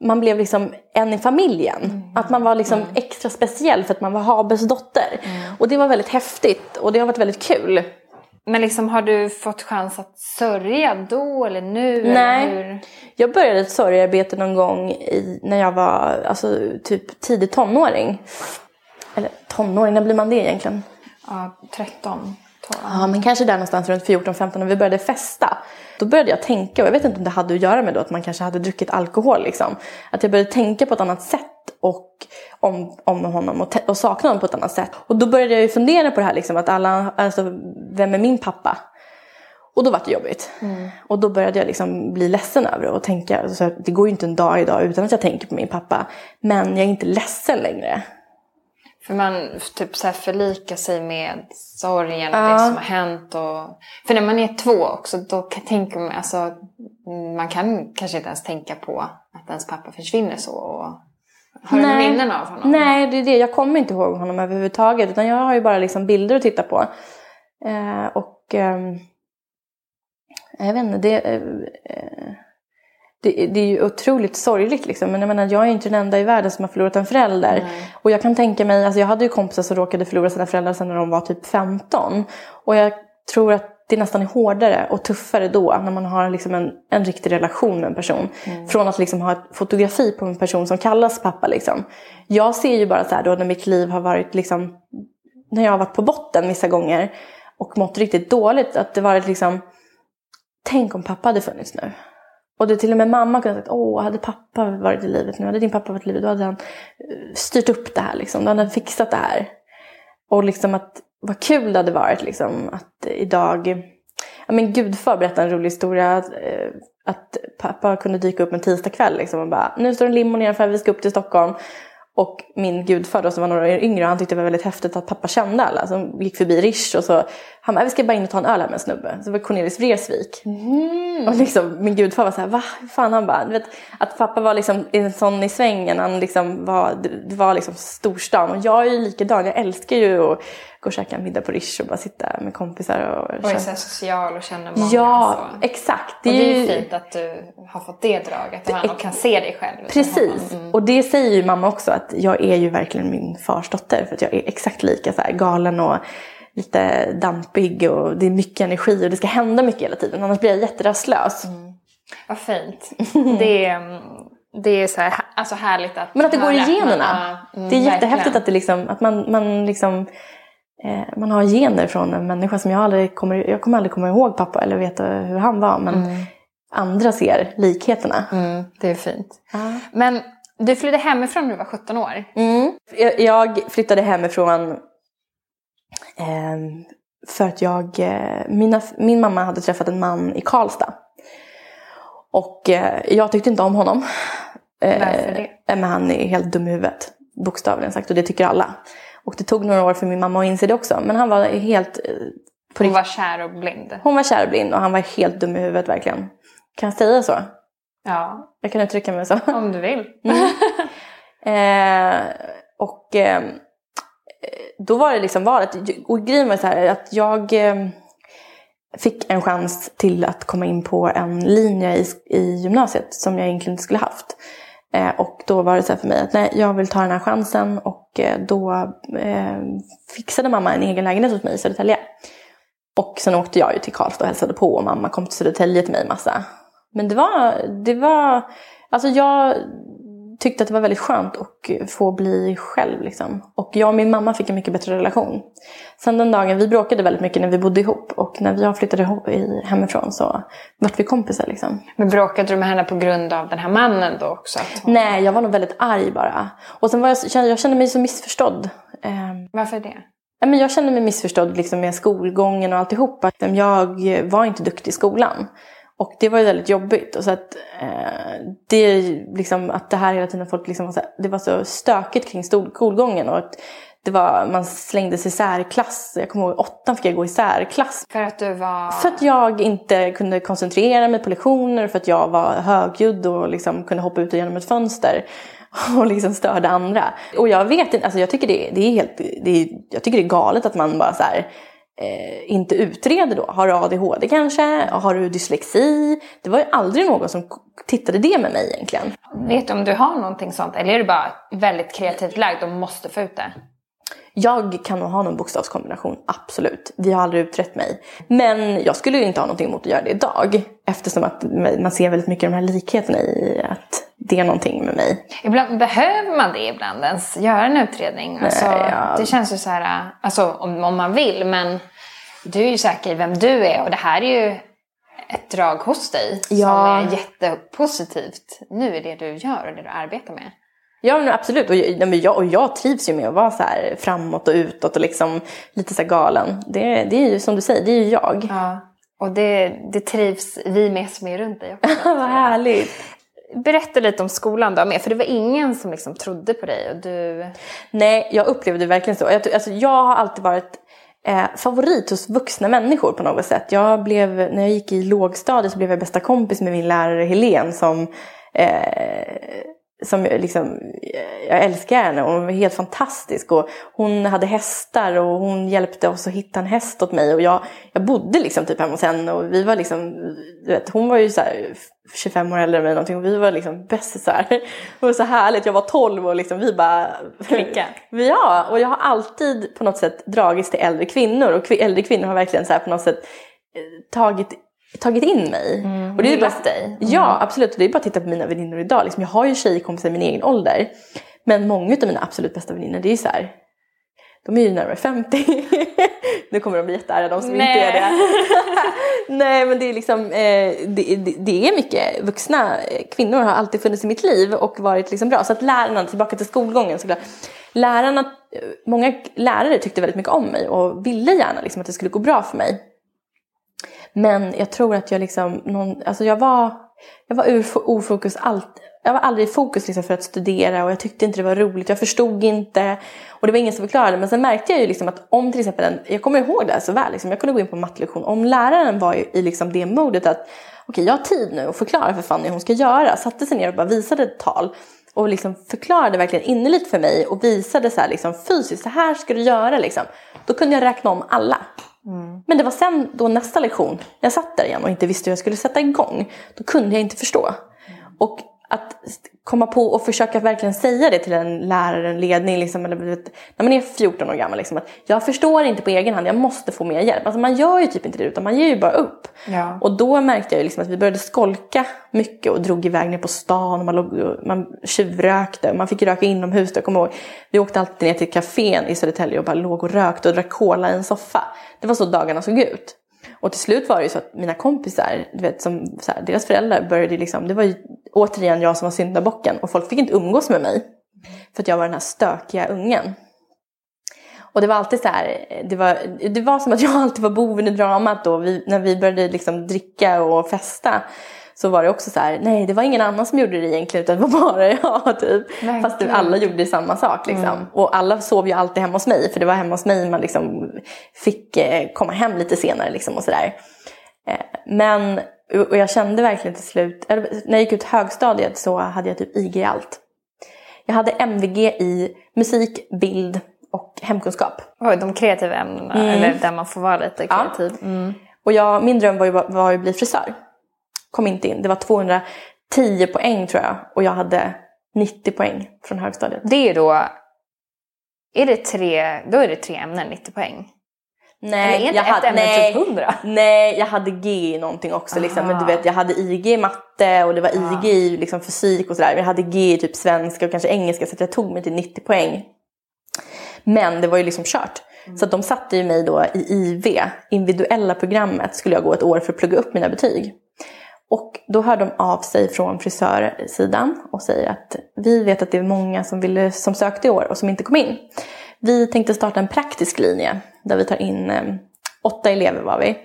Man blev liksom en i familjen. Mm. Att man var liksom mm. extra speciell för att man var Habes dotter. Mm. Och det var väldigt häftigt och det har varit väldigt kul. Men liksom, har du fått chans att sörja då eller nu? Nej, eller jag började ett sorgearbete någon gång i, när jag var alltså, typ tidig tonåring. Eller tonåring, när blir man det egentligen? Ja, 13, Ja, men kanske där någonstans runt 14-15 när vi började festa. Då började jag tänka, och jag vet inte om det hade att göra med då att man kanske hade druckit alkohol. Liksom. Att jag började tänka på ett annat sätt och om, om honom och, och sakna honom på ett annat sätt. Och då började jag ju fundera på det här liksom, att alla, alltså, vem är min pappa? Och då var det jobbigt. Mm. Och då började jag liksom bli ledsen över det och tänka, alltså, det går ju inte en dag idag utan att jag tänker på min pappa. Men jag är inte ledsen längre. För man typ så här förlikar sig med sorgen och ja. det som har hänt. Och... För när man är två också, då tänker man, alltså, man kan kanske inte ens tänka på att ens pappa försvinner så. Och... Har du några minnen av honom? Nej, det är det. Jag kommer inte ihåg honom överhuvudtaget. Utan jag har ju bara liksom bilder att titta på. Eh, och eh, jag vet inte, det, eh, det, det, är ju otroligt sorgligt liksom. Men jag menar, jag är inte den enda i världen som har förlorat en förälder. Nej. Och jag kan tänka mig, alltså jag hade ju kompisar som råkade förlora sina föräldrar sedan när de var typ 15. Och jag tror att det nästan är hårdare och tuffare då när man har liksom en, en riktig relation med en person. Mm. Från att liksom ha ett fotografi på en person som kallas pappa. Liksom. Jag ser ju bara så här då när mitt liv har varit liksom, när jag har varit på botten vissa gånger och mått riktigt dåligt. Att det varit liksom, tänk om pappa hade funnits nu. Och det till och med mamma kunde ha sagt, åh, hade pappa varit i livet nu, hade din pappa varit i livet, då hade han eh, styrt upp det här, liksom. då hade han fixat det här. Och liksom att, vad kul det hade varit liksom, att idag, ja men Gudfar berättade en rolig historia, att, eh, att pappa kunde dyka upp en tisdagkväll liksom, och bara, nu står en limo nedanför, vi ska upp till Stockholm. Och min gudfar då, som var några år yngre, han tyckte det var väldigt häftigt att pappa kände alla. Så han gick förbi Rish och så, han bara, vi ska bara in och ta en öl här med en snubbe. Så det var Cornelis Vreeswijk. Mm. Och liksom, min gudfar var så här, va? Fan, han bara, du vet, att pappa var liksom en sån i svängen. Han liksom var, det var liksom storstan. Och jag är ju likadan, jag älskar ju att gå och käka en middag på Rish och bara sitta med kompisar. Och, och är så social och känner många. Ja, så. exakt. Det och det är ju fint att du har fått det draget och, och kan se dig själv. Precis, mm. och det säger ju mamma också att jag är ju verkligen min fars dotter. För att jag är exakt lika så galen och lite dampig och det är mycket energi och det ska hända mycket hela tiden. Annars blir jag jätterastlös. Mm. Vad fint. det är, det är så här, alltså härligt att Men att det går i generna. Mm, det är jättehäftigt att, det liksom, att man, man liksom man har gener från en människa som jag aldrig kommer, jag kommer aldrig komma ihåg pappa eller veta hur han var. Men mm. andra ser likheterna. Mm, det är fint. Ah. Men du flyttade hemifrån när du var 17 år. Mm. Jag flyttade hemifrån eh, för att jag, eh, mina, min mamma hade träffat en man i Karlstad. Och eh, jag tyckte inte om honom. Eh, Varför det? Men han är helt dum i huvudet. Bokstavligen sagt och det tycker alla. Och det tog några år för min mamma att inse det också. Men han var helt... Eh, hon var kär och blind? Hon var kär och blind och han var helt dum i huvudet verkligen. Kan jag säga så? Ja. Jag kan uttrycka mig så. Om du vill. Mm. eh, och eh, då var det liksom valet. Och grejen var så här att jag eh, fick en chans till att komma in på en linje i, i gymnasiet som jag egentligen inte skulle haft. Eh, och då var det så här för mig att nej, jag vill ta den här chansen och eh, då eh, fixade mamma en egen lägenhet åt mig i Södertälje. Och sen åkte jag ju till Karlstad och hälsade på och mamma kom till Södertälje till mig massa. Men det var, det var, alltså jag tyckte att det var väldigt skönt att få bli själv. Liksom. Och jag och min mamma fick en mycket bättre relation. Sen den dagen, vi bråkade väldigt mycket när vi bodde ihop. Och när jag flyttade ihop hemifrån så vart vi kompisar. Liksom. Men bråkade du med henne på grund av den här mannen då också? Hon... Nej, jag var nog väldigt arg bara. Och sen var jag, jag kände mig så missförstådd. Ehm, Varför det? Jag kände mig missförstådd liksom med skolgången och alltihop. Jag var inte duktig i skolan. Och det var ju väldigt jobbigt. Och så att, eh, det, liksom, att det här hela tiden folk liksom var så, det var så stökigt kring skolgången. Och att det var, man slängdes i särklass. Jag kommer ihåg åttan fick jag gå i särklass. För att du var... För att jag inte kunde koncentrera mig på lektioner. För att jag var högljudd och liksom kunde hoppa ut genom ett fönster. Och liksom störde andra. Och jag vet inte, alltså jag tycker det, det är helt, det är, jag tycker det är galet att man bara så här, eh, inte utreder då. Har du ADHD kanske? Har du dyslexi? Det var ju aldrig någon som tittade det med mig egentligen. Vet du om du har någonting sånt? Eller är du bara väldigt kreativt lagd och måste få ut det? Jag kan nog ha någon bokstavskombination, absolut. Vi har aldrig utrett mig. Men jag skulle inte ha någonting emot att göra det idag. Eftersom att man ser väldigt mycket de här likheterna i att det är någonting med mig. Ibland, behöver man det ibland ens? Göra en utredning? Alltså, Nej, ja. Det känns ju så här, alltså om, om man vill men Du är ju säker i vem du är och det här är ju ett drag hos dig Ja. som är jättepositivt nu i det du gör och det du arbetar med. Ja men absolut, och jag, och jag trivs ju med att vara så här framåt och utåt och liksom lite så här galen. Det, det är ju som du säger, det är ju jag. Ja. Och det, det trivs vi med som är runt dig också. Vad härligt. Berätta lite om skolan då med, för det var ingen som liksom trodde på dig och du... Nej, jag upplevde verkligen så. Jag, alltså, jag har alltid varit eh, favorit hos vuxna människor på något sätt. Jag blev, när jag gick i lågstadiet så blev jag bästa kompis med min lärare Helen som eh, som jag liksom, jag älskar henne och hon var helt fantastisk. Och hon hade hästar och hon hjälpte oss att hitta en häst åt mig. Och jag, jag bodde liksom typ hemma hos henne och vi var liksom, du vet, hon var ju så här 25 år äldre än mig någonting och vi var liksom bästisar. Det var så härligt, jag var 12 och liksom vi bara... Klicka. Ja, och jag har alltid på något sätt dragits till äldre kvinnor och äldre kvinnor har verkligen så på något sätt eh, tagit tagit in mig. och det är bara, dig. Ja, absolut. Och det är bara att titta på mina väninnor idag. Liksom, jag har ju tjejkompisar i min egen ålder. Men många av mina absolut bästa väninnor, det är ju så här. De är ju närmare 50. nu kommer de bli jättearga de som inte Nej. är det. Nej men det är liksom, eh, det, det, det är mycket vuxna eh, kvinnor har alltid funnits i mitt liv och varit liksom bra. Så att lärarna, tillbaka till skolgången såklart. Lärarna, eh, många lärare tyckte väldigt mycket om mig och ville gärna liksom att det skulle gå bra för mig. Men jag tror att jag liksom, någon, alltså jag var, jag var ur ofokus allt. Jag var aldrig i fokus liksom för att studera och jag tyckte inte det var roligt. Jag förstod inte och det var ingen som förklarade. Men sen märkte jag ju liksom att om till exempel en, jag kommer ihåg det här så väl, liksom, jag kunde gå in på en mattelektion. Om läraren var i, liksom det modet att okej jag har tid nu att förklara för Fanny hur hon ska göra. Satte sig ner och bara visade ett tal och liksom förklarade verkligen innerligt för mig och visade så här liksom fysiskt, så här ska du göra liksom. Då kunde jag räkna om alla. Men det var sen då nästa lektion, när jag satt där igen och inte visste hur jag skulle sätta igång, då kunde jag inte förstå. Och att komma på och försöka verkligen säga det till en lärare, en ledning, liksom, eller, när man är 14 år gammal, liksom, att jag förstår inte på egen hand, jag måste få mer hjälp. Alltså, man gör ju typ inte det utan man ger ju bara upp. Ja. Och då märkte jag liksom att vi började skolka mycket och drog iväg ner på stan och man, låg, man tjuvrökte och man fick röka inomhus. Jag kommer ihåg, vi åkte alltid ner till kafén i Södertälje och bara låg och rökte och drack cola i en soffa. Det var så dagarna såg ut. Och till slut var det ju så att mina kompisar, du vet, som, så här, deras föräldrar började liksom, det var ju återigen jag som var syndabocken och folk fick inte umgås med mig. För att jag var den här stökiga ungen. Och det var alltid så här, det var, det var som att jag alltid var boven i dramat då. Vi, när vi började liksom dricka och festa så var det också så här, nej det var ingen annan som gjorde det egentligen utan det var bara jag typ. Verkligen. Fast det, alla gjorde samma sak liksom. Och alla sov ju alltid hemma hos mig för det var hemma hos mig man liksom fick eh, komma hem lite senare liksom och sådär. Eh, men, och jag kände verkligen till slut, när jag gick ut högstadiet så hade jag typ IG i allt. Jag hade MVG i musik, bild och hemkunskap. Oj, de kreativa ämnena, eller där man får vara lite Ja. kreativ. Mm. Och jag, min dröm var ju, var ju att bli frisör. Kom inte in. Det var 210 poäng tror jag. Och jag hade 90 poäng från högstadiet. Det är då, är det tre, då är det tre ämnen, 90 poäng. Nej, ett ämne nej, typ 100? Nej, jag hade G i någonting också. Liksom. Men du vet, jag hade IG i matte och det var IG i liksom, fysik och sådär. Men jag hade G i typ svenska och kanske engelska så jag tog mig till 90 poäng. Men det var ju liksom kört. Så att de satte ju mig då i IV, individuella programmet, skulle jag gå ett år för att plugga upp mina betyg. Och då hör de av sig från frisörsidan och säger att vi vet att det är många som, ville, som sökte i år och som inte kom in. Vi tänkte starta en praktisk linje där vi tar in eh, åtta elever var vi.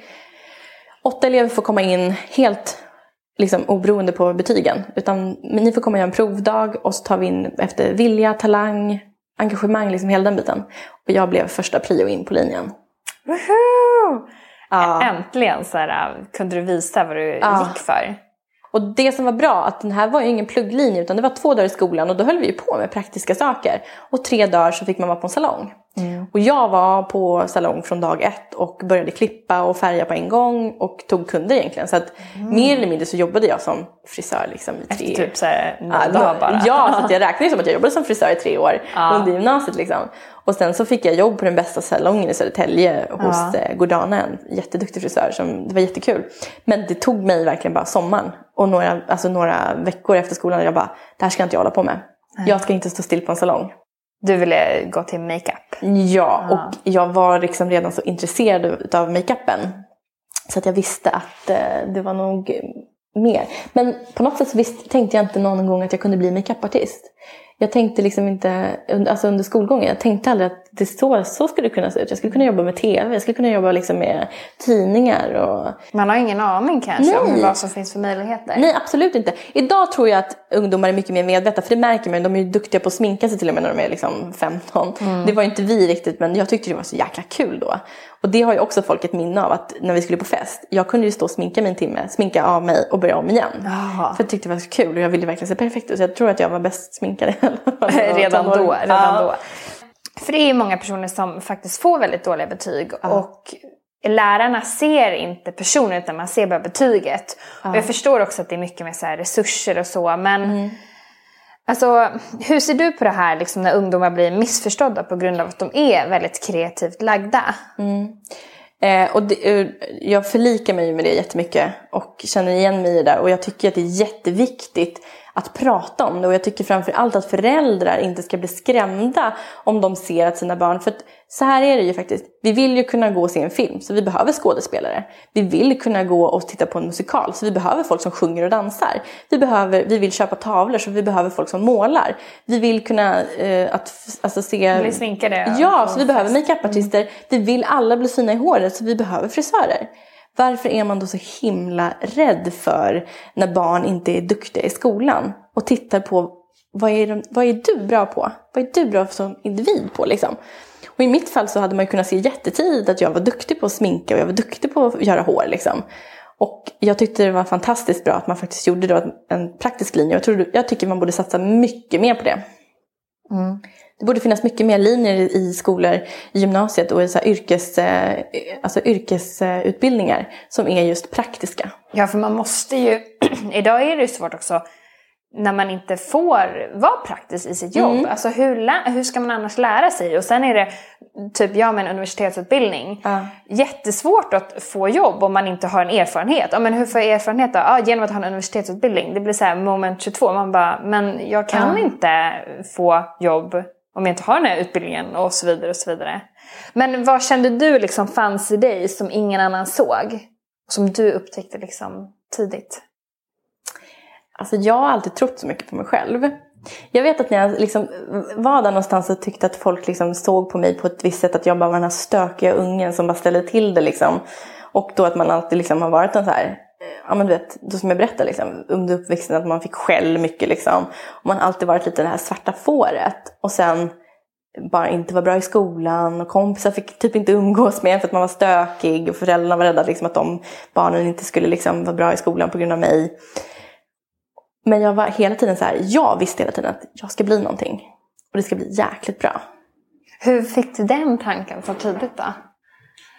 Åtta elever får komma in helt liksom, oberoende på betygen. Utan ni får komma och göra en provdag och så tar vi in efter vilja, talang, engagemang, liksom hela den biten. Och jag blev första prio in på linjen. Woho! Ja. Äntligen så här, kunde du visa vad du Ja. gick för. Och det som var bra, att den här var ju ingen plugglinje utan det var två dagar i skolan och då höll vi ju på med praktiska saker. Och tre dagar så fick man vara på en salong. Och jag var på salong från dag ett och började klippa och färga på en gång och tog kunder egentligen. Så att mer eller mindre så jobbade jag som frisör liksom i tre Efter typ så här, någon Ja, dag bara. ja, så jag räknar ju som att jag jobbade som frisör i tre år under gymnasiet. Liksom. Och sen så fick jag jobb på den bästa salongen i Södertälje hos Ja. eh, Gordana, en jätteduktig frisör. Som, det var jättekul. Men det tog mig verkligen bara sommaren och några, alltså några veckor efter skolan. Jag bara, det här ska inte jag hålla på med. Jag ska inte stå still på en salong. Du ville gå till makeup. Ja, och jag var liksom redan så intresserad av makeupen. Så att jag visste att eh, det var nog mer. Men på något sätt så visst, tänkte jag inte någon gång att jag kunde bli makeupartist. Jag tänkte liksom inte, alltså under skolgången, jag tänkte aldrig att det så, så skulle det kunna se ut. Jag skulle kunna jobba med tv, jag skulle kunna jobba liksom med tidningar. Och... Man har ingen aning kanske om vad som finns för möjligheter. Nej, absolut inte. Idag tror jag att ungdomar är mycket mer medvetna, för det märker man de är ju duktiga på att sminka sig till och med när de är liksom 15. Mm. Det var inte vi riktigt, men jag tyckte det var så jäkla kul då. Och det har ju också folk ett minne av att när vi skulle på fest, jag kunde ju stå och sminka mig en timme, sminka av mig och börja om igen. Aha. För jag tyckte det var så kul och jag ville verkligen se perfekt ut. Så jag tror att jag var bäst sminkad redan då. Redan ja. då. För det är ju många personer som faktiskt får väldigt dåliga betyg ja. och lärarna ser inte personen utan man ser bara betyget. Ja. Och jag förstår också att det är mycket med så resurser och så men mm. Alltså, hur ser du på det här liksom, när ungdomar blir missförstådda på grund av att de är väldigt kreativt lagda? Mm. Eh, och det, eh, jag förlikar mig med det jättemycket och känner igen mig i det. Och jag tycker att det är jätteviktigt att prata om det. Och jag tycker framför allt att föräldrar inte ska bli skrämda om de ser att sina barn... För att så här är det ju faktiskt. Vi vill ju kunna gå och se en film, så vi behöver skådespelare. Vi vill kunna gå och titta på en musikal, så vi behöver folk som sjunger och dansar. Vi, behöver, vi vill köpa tavlor, så vi behöver folk som målar. Vi vill kunna eh, att, alltså se... Bli sminkade. Ja, så vi behöver makeupartister. Mm. Vi vill alla bli fina i håret, så vi behöver frisörer. Varför är man då så himla rädd för när barn inte är duktiga i skolan och tittar på vad är, de, vad är du bra på? Vad är du bra som individ på liksom? Och i mitt fall så hade man ju kunnat se jättetidigt att jag var duktig på att sminka och jag var duktig på att göra hår liksom. Och jag tyckte det var fantastiskt bra att man faktiskt gjorde då en praktisk linje. Jag, tror, jag tycker man borde satsa mycket mer på det. Mm. Det borde finnas mycket mer linjer i skolor, i gymnasiet och i så yrkes, eh, alltså yrkesutbildningar som är just praktiska. Ja, för man måste ju... Idag är det ju svårt också när man inte får vara praktisk i sitt jobb. Mm. Alltså hur, hur ska man annars lära sig? Och sen är det typ jag med en universitetsutbildning. Ja. Jättesvårt att få jobb om man inte har en erfarenhet. Ja, men hur får jag erfarenhet då? Ja, genom att ha en universitetsutbildning. Det blir så här moment 22. Man bara, men jag kan ja. inte få jobb om jag inte har den här utbildningen och så vidare och så vidare. Men vad kände du liksom fanns i dig som ingen annan såg? Som du upptäckte liksom tidigt? Alltså jag har alltid trott så mycket på mig själv. Jag vet att när jag liksom var där någonstans och tyckte att folk liksom såg på mig på ett visst sätt att jag bara var den här stökiga ungen som bara ställde till det. Liksom. Och då att man alltid liksom har varit en så här, ja men du vet, då som jag berättade liksom, under uppväxten att man fick skäll mycket liksom. Och man har alltid varit lite det här svarta fåret. Och sen bara inte var bra i skolan och kompisar fick typ inte umgås med för att man var stökig och föräldrarna var rädda liksom, att de barnen inte skulle liksom, vara bra i skolan på grund av mig. Men jag var hela tiden så här, jag visste hela tiden att jag ska bli någonting. Och det ska bli jäkligt bra. Hur fick du den tanken så tidigt då?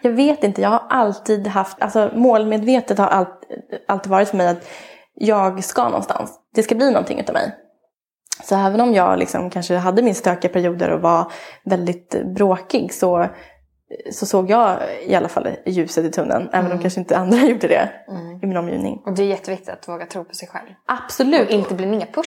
Jag vet inte, jag har alltid haft, alltså målmedvetet har alltid, alltid varit för mig att jag ska någonstans. Det ska bli någonting utav mig. Så även om jag liksom kanske hade min stökiga perioder och var väldigt bråkig så så såg jag i alla fall ljuset i tunneln. Mm. Även om kanske inte andra gjorde det mm. i min omgivning. Och det är jätteviktigt att våga tro på sig själv. Absolut. Och inte bli nedpushad.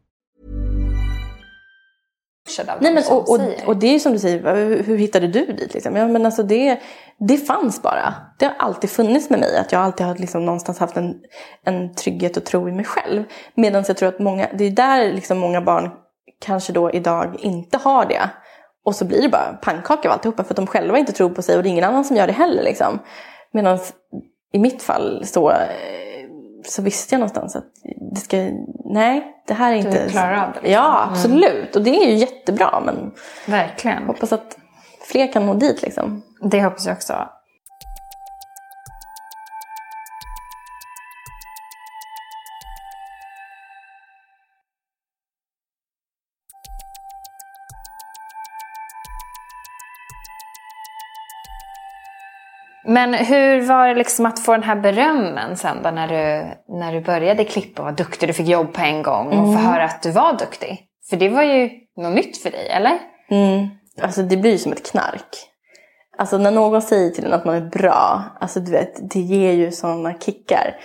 Nej, men, och, och, och det är ju som du säger, hur, hur hittade du dit? Liksom? Ja, men alltså det, det fanns bara. Det har alltid funnits med mig. Att jag alltid har liksom någonstans haft en, en trygghet och tro i mig själv. Medan jag tror att många, det är där liksom många barn kanske då idag inte har det. Och så blir det bara pannkaka av alltihopa för att de själva inte tror på sig och det är ingen annan som gör det heller. Liksom. Medan i mitt fall så, så visste jag någonstans att det ska, nej, det här är inte... Du klarar av det? Liksom. Ja, absolut. Mm. Och det är ju jättebra. Men Verkligen. hoppas att fler kan nå dit liksom. Det hoppas jag också. Men hur var det liksom att få den här berömmen sen då när du, när du började klippa och var duktig, du fick jobb på en gång och få höra att du var duktig? För det var ju något nytt för dig, eller? Mm. Alltså det blir ju som ett knark. Alltså när någon säger till en att man är bra, alltså du vet, det ger ju sådana kickar.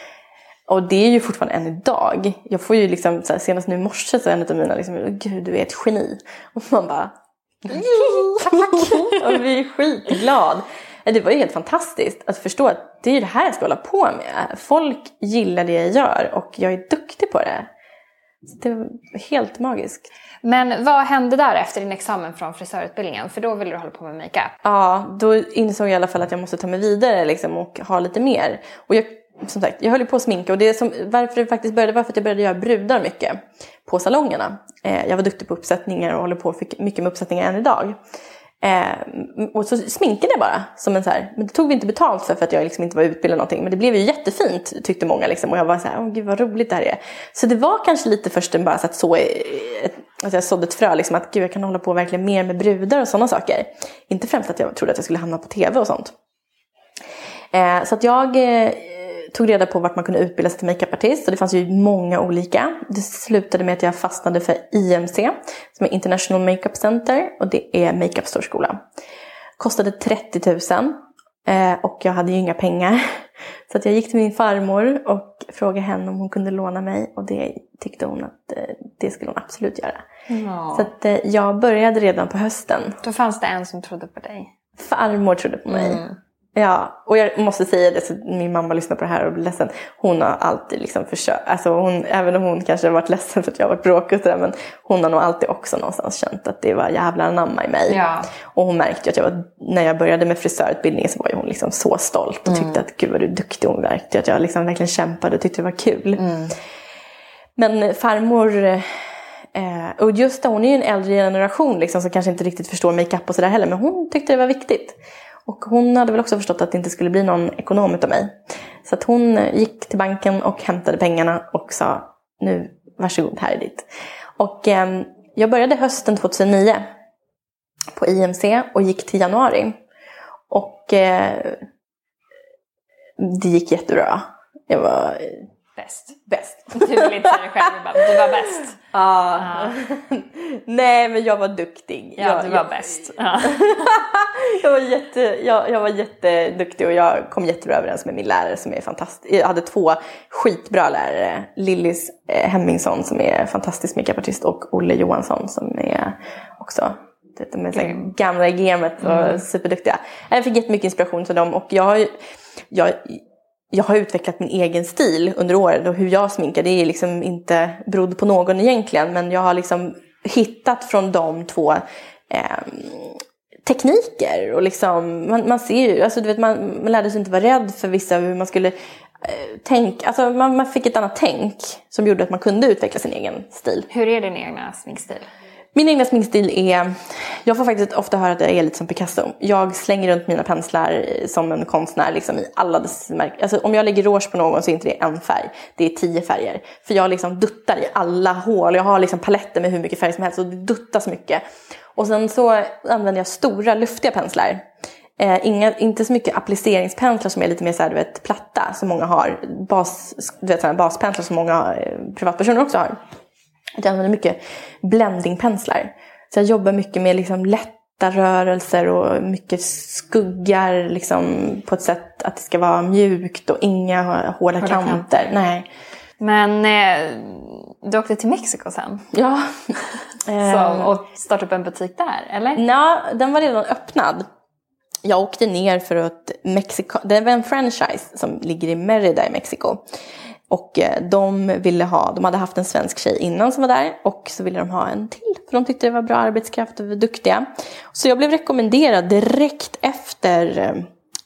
Och det är ju fortfarande än idag. Jag får ju liksom, här, senast nu i morse så är en av mina liksom, gud du är ett geni. Och man bara, och blir skitglad. Det var ju helt fantastiskt att förstå att det är det här jag ska hålla på med. Folk gillar det jag gör och jag är duktig på det. Så det var helt magiskt. Men vad hände där efter din examen från frisörutbildningen? För då ville du hålla på med makeup. Ja, då insåg jag i alla fall att jag måste ta mig vidare liksom, och ha lite mer. Och jag, som sagt, jag höll ju på att sminka och det som, varför det faktiskt började var för att jag började göra brudar mycket på salongerna. Eh, jag var duktig på uppsättningar och håller på fick mycket med uppsättningar än idag. Eh, och så sminkade jag bara. Som en så här, men det tog vi inte betalt för, för att jag liksom inte var utbildad någonting. Men det blev ju jättefint tyckte många. Liksom, och jag var så här, åh gud vad roligt det här är. Så det var kanske lite först en bara så att, så, eh, ett, att jag sådde ett frö. Liksom, att gud jag kan hålla på verkligen mer med brudar och sådana saker. Inte främst att jag trodde att jag skulle hamna på tv och sånt. Eh, så att jag eh, tog reda på vart man kunde utbilda sig till makeupartist och det fanns ju många olika. Det slutade med att jag fastnade för IMC som är International Makeup Center och det är makeup-storskola. Kostade 30 000 eh, och jag hade ju inga pengar. Så att jag gick till min farmor och frågade henne om hon kunde låna mig och det tyckte hon att eh, det skulle hon absolut göra. Ja. Så att eh, jag började redan på hösten. Då fanns det en som trodde på dig. Farmor trodde på mig. Mm. Ja, och jag måste säga det, så min mamma lyssnar på det här och blir ledsen. Hon har alltid liksom försökt, alltså hon, även om hon kanske har varit ledsen för att jag har varit bråkig och sådär, men hon har nog alltid också någonstans känt att det var jävla anamma i mig. Ja. Och hon märkte ju att jag var, när jag började med frisörutbildningen så var ju hon liksom så stolt och tyckte att gud vad du är duktig. Hon märkte att jag liksom verkligen kämpade och tyckte det var kul. Men farmor, eh, och just det, hon är ju en äldre generation liksom, som kanske inte riktigt förstår makeup och sådär heller, men hon tyckte det var viktigt. Och hon hade väl också förstått att det inte skulle bli någon ekonom utav mig. Så att hon eh, gick till banken och hämtade pengarna och sa nu varsågod, här är ditt. Och eh, jag började hösten 2009 på IMC och gick till januari. Och eh, det gick jättebra. Jag var Bäst. bäst. Du vill inte säga det själv, du bara, du var bäst. Ja. Nej men jag var duktig. Ja, jag, du var jag, bäst. Ja. jag, var jätte, jag, jag var jätteduktig och jag kom jättebra överens med min lärare som är fantastisk. Jag hade två skitbra lärare. Lillis eh, Hemmingsson som är fantastisk makeupartist och Olle Johansson som är också de är så Grym. gamla i gamet och superduktiga. Jag fick jättemycket inspiration till dem och jag jag, jag har utvecklat min egen stil under åren och hur jag sminkar det är liksom inte berodd på någon egentligen men jag har liksom hittat från de två eh, tekniker och liksom man, man ser ju, alltså du vet man, man lärde sig inte vara rädd för vissa hur man skulle eh, tänka, alltså man, man fick ett annat tänk som gjorde att man kunde utveckla sin egen stil. Hur är din egna sminkstil? Min egna sminkstil är, jag får faktiskt ofta höra att jag är lite som Picasso. Jag slänger runt mina penslar som en konstnär liksom i alla dess märken. Alltså om jag lägger rouge på någon så är inte det en färg, det är tio färger. För jag liksom duttar i alla hål, jag har liksom paletter med hur mycket färg som helst och det duttas mycket. Och sen så använder jag stora luftiga penslar. Eh, inga, inte så mycket appliceringspenslar som är lite mer så här, du vet, platta som många har. Bas, du vet, så här, baspenslar som många eh, privatpersoner också har. Jag använder mycket blendingpenslar. Så jag jobbar mycket med liksom lätta rörelser och mycket skuggar liksom, på ett sätt att det ska vara mjukt och inga hårda kanter. kanter. Nej. Men eh, du åkte till Mexiko sen? Ja. Så, och startade upp en butik där, eller? Ja, den var redan öppnad. Jag åkte ner för att Mexiko, det var en franchise som ligger i Merida i Mexiko. Och eh, de ville ha, de hade haft en svensk tjej innan som var där och så ville de ha en till. För de tyckte det var bra arbetskraft och var duktiga. Så jag blev rekommenderad direkt efter, eh,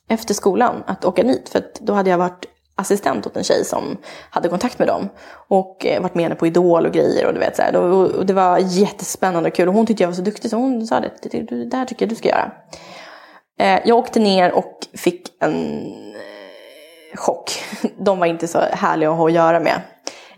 efter skolan att åka dit. För då hade jag varit assistent åt en tjej som hade kontakt med dem. Och eh, varit med henne på Idol och grejer och du vet så här. Och det var jättespännande och kul. Och hon tyckte jag var så duktig så hon sa det, det här tycker jag du ska göra. Jag åkte ner och fick en chock. De var inte så härliga att ha att göra med.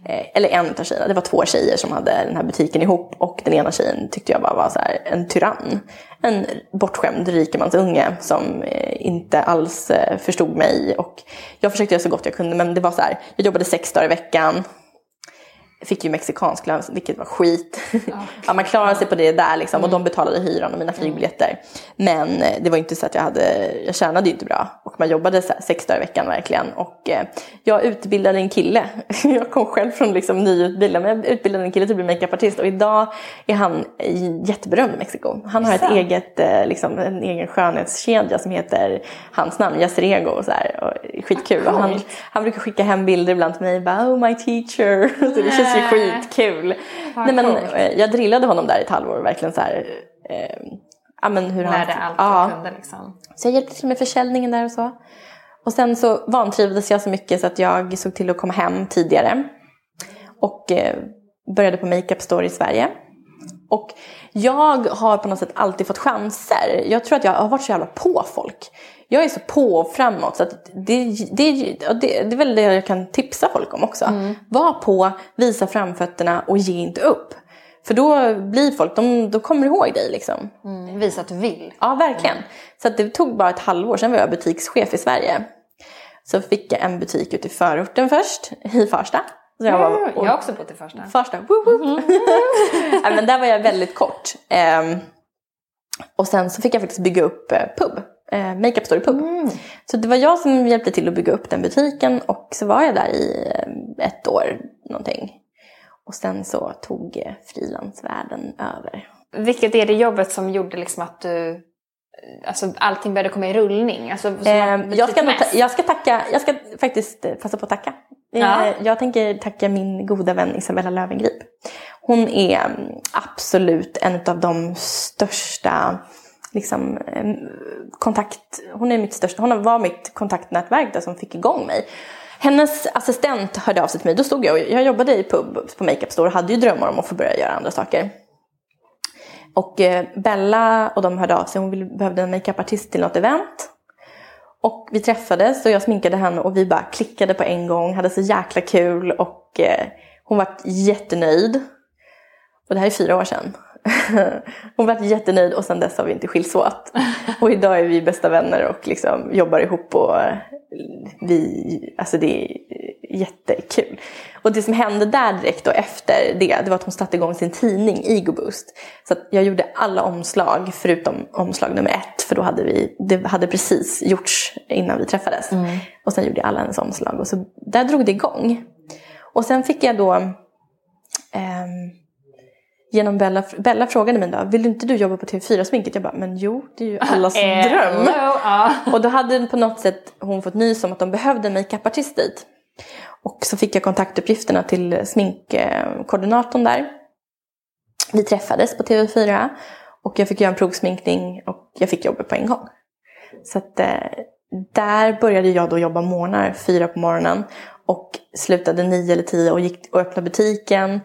Eh, eller en av tjejerna, det var två tjejer som hade den här butiken ihop och den ena tjejen tyckte jag bara var så här, en tyrann. En bortskämd rikemansunge som eh, inte alls eh, förstod mig. Och jag försökte göra så gott jag kunde men det var så här, jag jobbade sex dagar i veckan fick ju mexikansk lön, vilket var skit. Ja, ja, man klarade sig på det där liksom, mm. och de betalade hyran och mina flygbiljetter. Men eh, det var inte så att jag hade, jag tjänade ju inte bra. Och man jobbade så sex dagar i veckan verkligen. Och eh, jag utbildade en kille. jag kom själv från liksom, nyutbildad, men jag utbildade en kille till att bli makeupartist. Och idag är han jätteberömd i Mexiko. Han har ett eget, eh, liksom, en egen skönhetskedja som heter hans namn, Yacerego. Och så här, och skitkul. Och han, han brukar skicka hem bilder ibland till mig. Bara, oh my teacher. så det känns ju skitkul. Nej, men, eh, jag drillade honom där i ett halvår verkligen så här, eh, men hur Lärde han, allt ja. kunde liksom. Så jag hjälpte till med försäljningen där och så. Och sen så vantrivdes jag så mycket så att jag såg till att komma hem tidigare. Och eh, började på Makeup Store i Sverige. Och jag har på något sätt alltid fått chanser. Jag tror att jag har varit så jävla på folk jag är så på och framåt så att det, det, det, det är väl det jag kan tipsa folk om också. Mm. Var på, visa framfötterna och ge inte upp. För då blir folk, de, de kommer ihåg dig liksom. Mm, visa att du vill. Ja, verkligen. Mm. Så det tog bara ett halvår, sen var jag butikschef i Sverige. Så fick jag en butik ute i förorten först, i Farsta. Så jag, var, och, jag har också bott i Farsta. Farsta, woo, woo. Mm. ja, men där var jag väldigt kort. Um, och sen så fick jag faktiskt bygga upp uh, pub eh, Makeup Story Pub. Mm. Så det var jag som hjälpte till att bygga upp den butiken och så var jag där i eh, ett år någonting. Och sen så tog eh, frilansvärlden över. Vilket är det jobbet som gjorde liksom att du eh, Alltså allting började komma i rullning? Alltså, eh, jag, ska ta- jag ska tacka, jag ska faktiskt eh, passa på att tacka. Ja. Jag tänker tacka min goda vän Isabella Lövengrip. Hon är mm, absolut en av de största liksom, kontakt, hon är mitt största, hon var mitt kontaktnätverk där som fick igång mig. Hennes assistent hörde av sig till mig, då stod jag jag jobbade i pub på Makeup Store och hade ju drömmar om att få börja göra andra saker. Och eh, Bella och de hörde av sig, hon behövde en makeupartist till något event. Och vi träffades och jag sminkade henne och vi bara klickade på en gång, hade så jäkla kul och eh, hon var jättenöjd. Och det här är fyra år sedan. hon var jättenöjd och sen dess har vi inte skilts åt. Och idag är vi bästa vänner och liksom jobbar ihop och vi, alltså det är jättekul. Och det som hände där direkt och efter det, det var att hon satte igång sin tidning Ego Boost. Så jag gjorde alla omslag förutom omslag nummer ett, för då hade vi, det hade precis gjorts innan vi träffades. Mm. Och sen gjorde jag alla hennes omslag och så där drog det igång. Och sen fick jag då um, genom Bella, Bella frågade mig då, vill inte du jobba på TV4-sminket? Jag bara, men jo, det är ju allas eh, dröm. Och då hade på något sätt hon fått nys om att de behövde en makeupartist dit. Och så fick jag kontaktuppgifterna till sminkkoordinatorn där. Vi träffades på TV4 och jag fick göra en provsminkning och jag fick jobbet på en gång. Så att eh, där började jag då jobba morgnar, fyra på morgonen och slutade nio eller tio och gick och öppnade butiken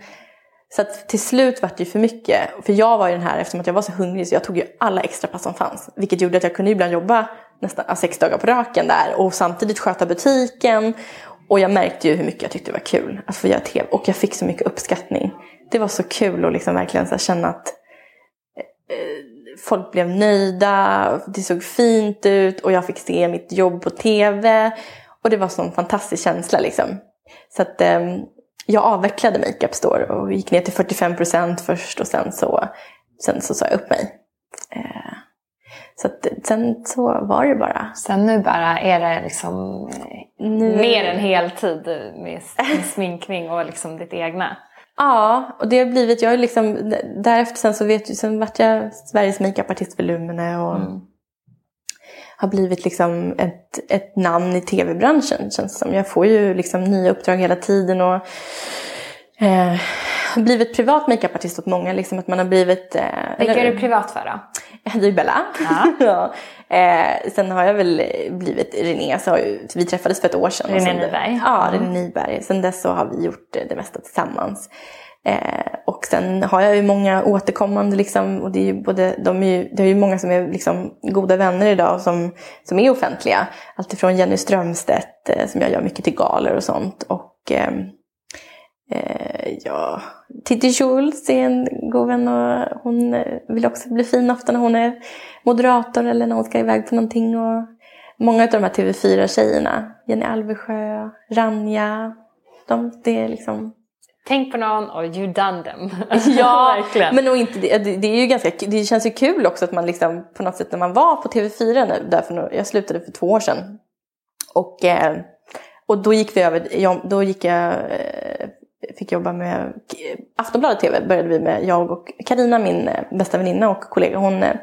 så att till slut var det ju för mycket. För jag var ju den här, eftersom att jag var så hungrig så jag tog ju alla extra pass som fanns. Vilket gjorde att jag kunde ibland jobba nästan sex dagar på raken där och samtidigt sköta butiken. Och jag märkte ju hur mycket jag tyckte det var kul alltså, att få göra tv. Och jag fick så mycket uppskattning. Det var så kul att liksom verkligen så känna att eh, folk blev nöjda, det såg fint ut och jag fick se mitt jobb på tv. Och det var en sån fantastisk känsla liksom. Så att eh, jag avvecklade Makeup Store och gick ner till 45% först och sen så, sen så sa jag upp mig. Eh, så att, sen så var det bara. Sen nu bara är det liksom nu... mer än heltid med sminkning och liksom ditt egna? Ja, och det har blivit, jag har liksom, därefter sen så vet sen vart jag Sveriges makeupartist för Lumene och mm. Har blivit liksom ett, ett namn i tv-branschen känns det som. Jag får ju liksom nya uppdrag hela tiden och eh, blivit privat makeupartist åt många. Liksom att man har blivit... Eh, Vilka är du privat för då? Det är Bella. Ja. ja. Eh, sen har jag väl blivit René, så ju, vi träffades för ett år sedan. René Nyberg? Ja, René Nyberg. Sen dess så har vi gjort det mesta tillsammans. Eh, och sen har jag ju många återkommande, liksom, och det är ju, både, de är ju, det är ju många som är liksom goda vänner idag som, som är offentliga. Alltifrån Jenny Strömstedt eh, som jag gör mycket till galor och sånt. Och ehm, Eh, ja, Titti Schultz är en god vän och hon eh, vill också bli fin ofta när hon är moderator eller när hon ska iväg på någonting. Och många av de här TV4-tjejerna, Jenny Alvesjö, Ranja, de, det är liksom... Tänk på någon och you done them. ja, Verkligen. men och inte, det, det, är ju ganska, det känns ju kul också att man liksom på något sätt när man var på TV4 nu, därför jag slutade för två år sedan. Och, eh, och då gick vi över, då gick jag fick jobba med Aftonbladet TV började vi med, jag och Karina min eh, bästa väninna och kollega. Hon eh,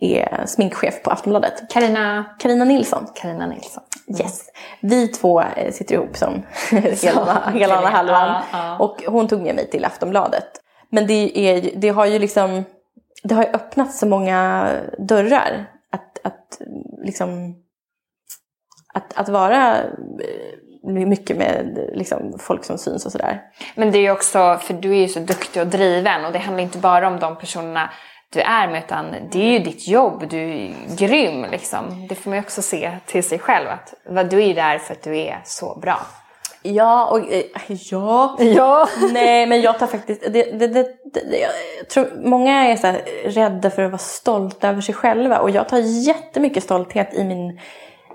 är sminkchef på Aftonbladet. Karina Karina Nilsson. Karina Nilsson. Yes. Vi två eh, sitter ihop som hela, hela halvan. Ja, ja. Och hon tog med mig till Aftonbladet. Men det, är, det har ju liksom det har ju öppnat så många dörrar. Att, att, liksom, att, att vara mycket med liksom, folk som syns och sådär. Men det är ju också, för du är ju så duktig och driven och det handlar inte bara om de personerna du är med utan det är ju ditt jobb, du är grym liksom. Det får man ju också se till sig själv att du är där för att du är så bra. Ja, och eh, ja. ja. Nej, men jag tar faktiskt... Det, det, det, jag tror många är så rädda för att vara stolta över sig själva och jag tar jättemycket stolthet i min